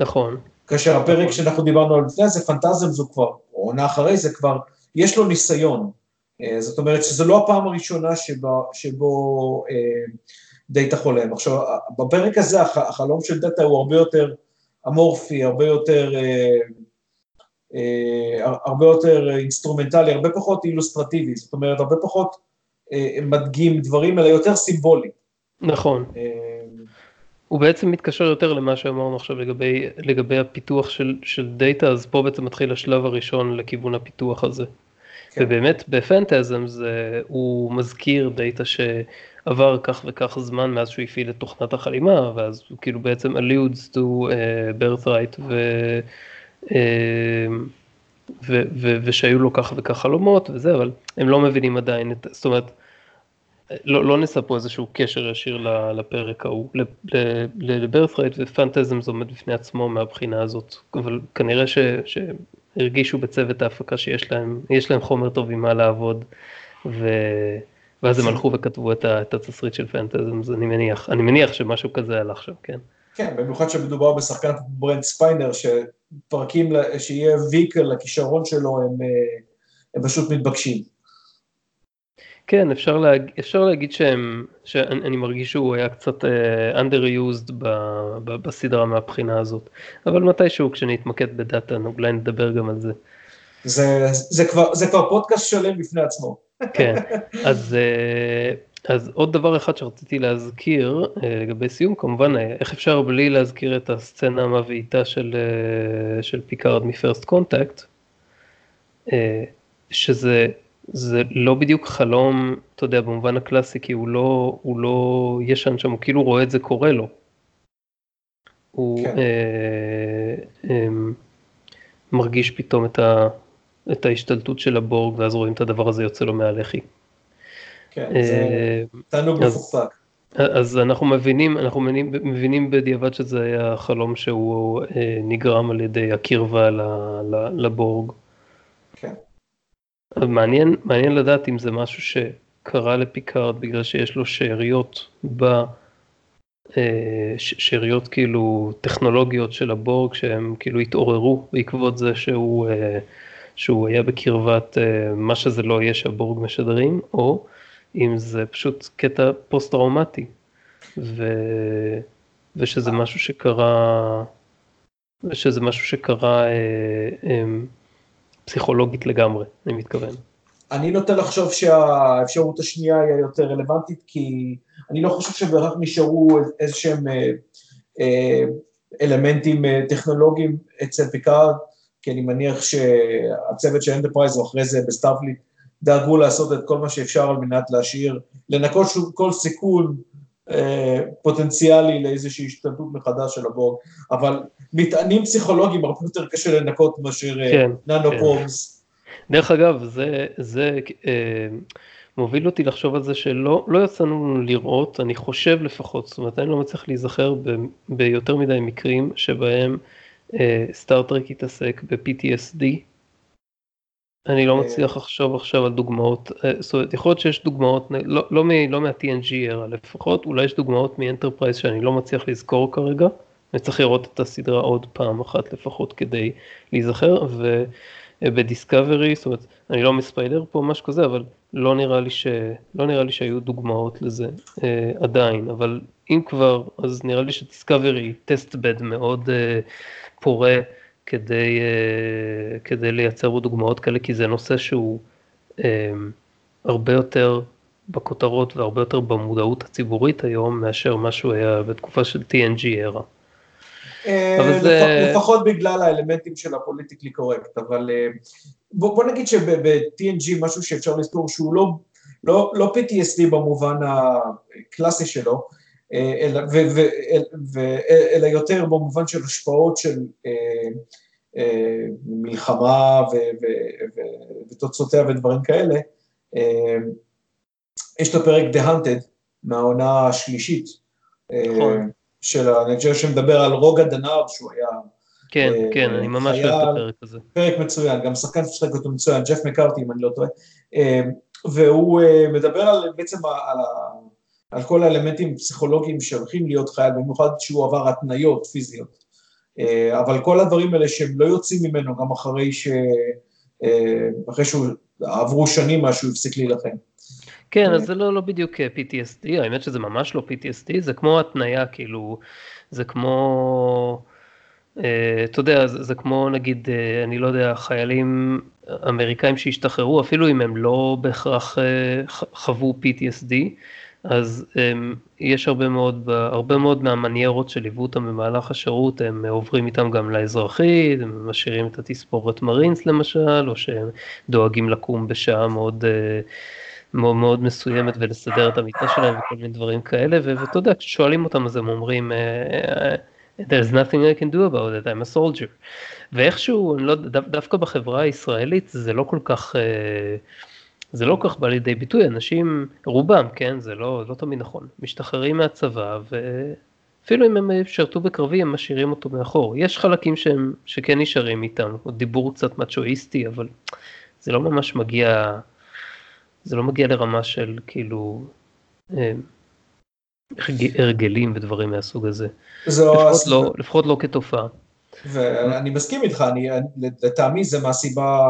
Speaker 1: נכון.
Speaker 2: כאשר הפרק נכון. שאנחנו דיברנו על לפני זה, פנטזם זו כבר, או עונה אחרי זה כבר, יש לו ניסיון. אה, זאת אומרת שזו לא הפעם הראשונה שבו, שבו אה, דאטה חולם. עכשיו, בפרק הזה החלום של דאטה הוא הרבה יותר אמורפי, הרבה יותר... אה, הרבה יותר אינסטרומנטלי, הרבה פחות אילוסטרטיבי, זאת אומרת, הרבה פחות אה, מדגים דברים, אלא יותר סימבולי.
Speaker 1: נכון. אה, הוא בעצם מתקשר יותר למה שאמרנו עכשיו לגבי, לגבי הפיתוח של, של דאטה, אז פה בעצם מתחיל השלב הראשון לכיוון הפיתוח הזה. כן. ובאמת ב Phantasms זה, הוא מזכיר דאטה שעבר כך וכך זמן מאז שהוא הפעיל את תוכנת החלימה, ואז הוא כאילו בעצם alludes to uh, Birthright ו... אמ, ו- ו- ושהיו לו כך וכך חלומות וזה, אבל הם לא מבינים עדיין, את, זאת אומרת, לא, לא ניסה פה איזשהו קשר ישיר לפרק ההוא, לברת'רייט ופנטזם זה עומד בפני עצמו מהבחינה הזאת, אבל כנראה ש, שהרגישו בצוות ההפקה שיש להם, יש להם חומר טוב עם מה לעבוד, ו... ואז הם הלכו וכתבו את, את התסריט של פנטזם, אז אני מניח, אני מניח שמשהו כזה הלך שם, כן.
Speaker 2: כן, במיוחד שמדובר בשחקן ברנד ספיינר, שפרקים, שיהיה vehicle לכישרון שלו, הם, אה, הם פשוט מתבקשים.
Speaker 1: כן, אפשר, להג... אפשר להגיד שהם, שאני מרגיש שהוא היה קצת uh, underused ב, ב, בסדרה מהבחינה הזאת, אבל מתישהו כשנתמקד בדאטה אולי נדבר גם על זה.
Speaker 2: זה, זה, כבר, זה כבר פודקאסט שלם בפני עצמו.
Speaker 1: כן, אז uh, אז עוד דבר אחד שרציתי להזכיר אה, לגבי סיום, כמובן אה, איך אפשר בלי להזכיר את הסצנה המבעיתה של, אה, של פיקארד מ First Contact, שזה זה לא בדיוק חלום, אתה יודע, במובן הקלאסי, כי הוא לא, הוא לא ישן שם, הוא כאילו רואה את זה קורה לו. הוא כן. אה, אה, מרגיש פתאום את, ה, את ההשתלטות של הבורג, ואז רואים את הדבר הזה יוצא לו מהלחי.
Speaker 2: כן, זה אה, תענוג מפוקפק.
Speaker 1: אז אנחנו מבינים, אנחנו מבינים, מבינים בדיעבד שזה היה חלום שהוא אה, נגרם על ידי הקרבה ל, ל, לבורג.
Speaker 2: כן.
Speaker 1: מעניין, מעניין לדעת אם זה משהו שקרה לפיקארד בגלל שיש לו שאריות ב... אה, שאריות כאילו טכנולוגיות של הבורג שהם כאילו התעוררו בעקבות זה שהוא, אה, שהוא היה בקרבת אה, מה שזה לא יהיה שהבורג משדרים, או אם זה פשוט קטע פוסט-טראומטי, ו... ושזה משהו שקרה, ושזה משהו שקרה אה, אה, פסיכולוגית לגמרי, אני מתכוון.
Speaker 2: אני נוטה לחשוב שהאפשרות השנייה היא יותר רלוונטית, כי אני לא חושב שבהכרח נשארו איזה שהם אה, אה, אלמנטים אה, טכנולוגיים אצל פיקארד, כי אני מניח שהצוות של אנטרפרייז, או אחרי זה בסטארפליט, דאגו לעשות את כל מה שאפשר על מנת להשאיר, לנקות כל סיכון אה, פוטנציאלי לאיזושהי השתלטות מחדש של הבורג, אבל מטענים פסיכולוגיים הרבה יותר קשה לנקות מאשר אה, כן, ננו כן. פרומס.
Speaker 1: דרך אגב, זה, זה אה, מוביל אותי לחשוב על זה שלא לא יצא לנו לראות, אני חושב לפחות, זאת אומרת, אני לא מצליח להיזכר ב, ביותר מדי מקרים שבהם סטארט-טרק אה, התעסק ב-PTSD. אני לא אה. מצליח לחשוב עכשיו על דוגמאות, אה, זאת אומרת, יכול להיות שיש דוגמאות, לא, לא, לא מה-TNG era לפחות, אולי יש דוגמאות מאנטרפרייז שאני לא מצליח לזכור כרגע, אני צריך לראות את הסדרה עוד פעם אחת לפחות כדי להיזכר, ובדיסקאברי, זאת אומרת, אני לא מספיילר פה משהו כזה, אבל לא נראה לי, ש... לא נראה לי שהיו דוגמאות לזה אה, עדיין, אבל אם כבר, אז נראה לי שדיסקאברי test bed מאוד אה, פורה כדי, אה, כדי לייצר בו דוגמאות כאלה, כי זה נושא שהוא אה, הרבה יותר בכותרות והרבה יותר במודעות הציבורית היום, מאשר מה שהוא היה בתקופה של TNG era.
Speaker 2: אה, זה... לפחות בגלל האלמנטים של הפוליטיקלי קורקט, אבל בוא, בוא נגיד שב-TNG משהו שאפשר לזכור שהוא לא, לא, לא PTSD במובן הקלאסי שלו, אלא, ו, אלא יותר במובן של השפעות של מלחמה ו, ו, ו, ותוצאותיה ודברים כאלה. יש את הפרק The Hunted מהעונה השלישית. נכון. של הנג'ר שמדבר על רוגע דנאר שהוא היה...
Speaker 1: כן, אה, כן, אני ממש אוהב את הפרק הזה.
Speaker 2: פרק מצוין, גם שחקן ששחק אותו מצוין, ג'ף מקארטי אם אני לא טועה, אה, והוא אה, מדבר על, בעצם על, על כל האלמנטים הפסיכולוגיים שהולכים להיות חייל, במיוחד שהוא עבר התניות פיזיות. אבל כל הדברים האלה שהם לא יוצאים ממנו גם אחרי ש... אחרי שהוא עברו שנים מאז שהוא הפסיק להילחם.
Speaker 1: כן, אז זה לא, לא בדיוק אה, PTSD, האמת שזה ממש לא PTSD, זה כמו התניה, כאילו, זה כמו, אה, אתה יודע, זה, זה כמו נגיד, אה, אני לא יודע, חיילים אמריקאים שהשתחררו, אפילו אם הם לא בהכרח חוו PTSD, אז הם, יש הרבה מאוד, הרבה מאוד מהמניירות שליוו אותם במהלך השירות, הם עוברים איתם גם לאזרחית, הם משאירים את התספורת מרינס למשל, או שהם דואגים לקום בשעה מאוד... מאוד מאוד מסוימת ולסדר את המיטה שלהם וכל מיני דברים כאלה, ואתה יודע, כששואלים אותם אז הם אומרים, אה, there's nothing I can do about it, I'm a soldier. ואיכשהו, לא, דווקא בחברה הישראלית זה לא כל כך, אה, זה לא כל כך בא לידי ביטוי, אנשים, רובם, כן, זה לא, לא תמיד נכון, משתחררים מהצבא ואפילו אם הם שרתו בקרבי הם משאירים אותו מאחור. יש חלקים שהם, שכן נשארים איתם, דיבור קצת מצ'ואיסטי, אבל זה לא ממש מגיע... זה לא מגיע לרמה של כאילו אה, הרגלים ודברים מהסוג הזה. לפחות, לא, לפחות לא כתופעה.
Speaker 2: ואני מסכים איתך, אני, לטעמי זה מהסיבה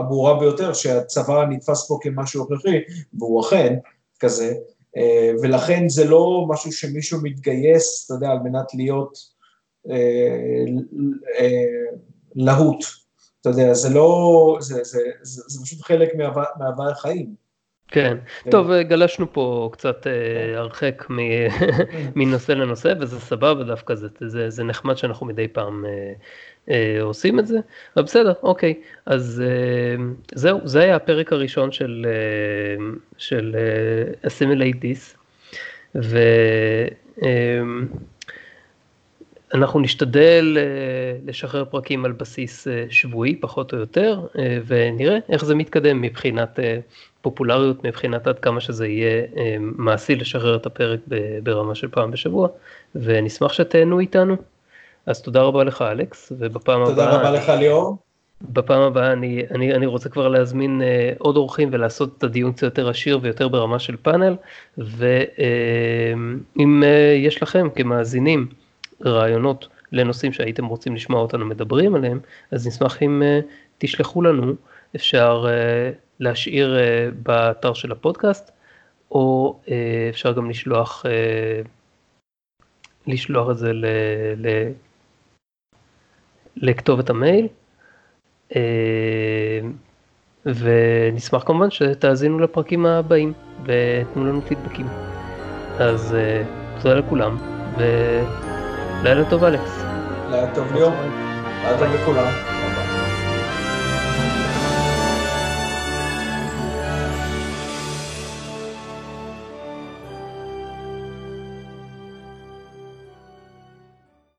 Speaker 2: הברורה ביותר שהצבא נתפס פה כמשהו הכרחי, והוא אכן כזה, אה, ולכן זה לא משהו שמישהו מתגייס, אתה יודע, על מנת להיות אה, להוט. אתה יודע, זה לא, זה, זה, זה, זה פשוט חלק מהווה החיים.
Speaker 1: כן. כן, טוב, גלשנו פה קצת אה, כן. הרחק מנושא לנושא, וזה סבבה דווקא, זה, זה, זה נחמד שאנחנו מדי פעם אה, אה, עושים את זה, אבל בסדר, אוקיי, אז אה, זהו, זה היה הפרק הראשון של, אה, של אה, Assimilate This, ו... אה, אנחנו נשתדל אה, לשחרר פרקים על בסיס אה, שבועי, פחות או יותר, אה, ונראה איך זה מתקדם מבחינת פופולריות, מבחינת עד כמה שזה יהיה מעשי לשחרר את הפרק ברמה של פעם בשבוע, ונשמח שתהנו איתנו. אז תודה רבה לך, אלכס, ובפעם
Speaker 2: תודה הבאה... תודה רבה לך, ליאור.
Speaker 1: בפעם הבאה אני, אני, אני רוצה כבר להזמין uh, עוד אורחים ולעשות את הדיון קצת יותר עשיר ויותר ברמה של פאנל, ואם uh, uh, יש לכם כמאזינים רעיונות לנושאים שהייתם רוצים לשמוע אותנו מדברים עליהם, אז נשמח אם uh, תשלחו לנו, אפשר uh, להשאיר uh, באתר של הפודקאסט, או אפשר גם לשלוח, לשלוח את זה ל, ל, לכתובת המייל. ונשמח כמובן שתאזינו לפרקים הבאים ותנו לנו פידבקים. אז תודה לכולם. ו... לילה טוב אלכס.
Speaker 2: לילה טוב ליאור. לילה טוב לכולם.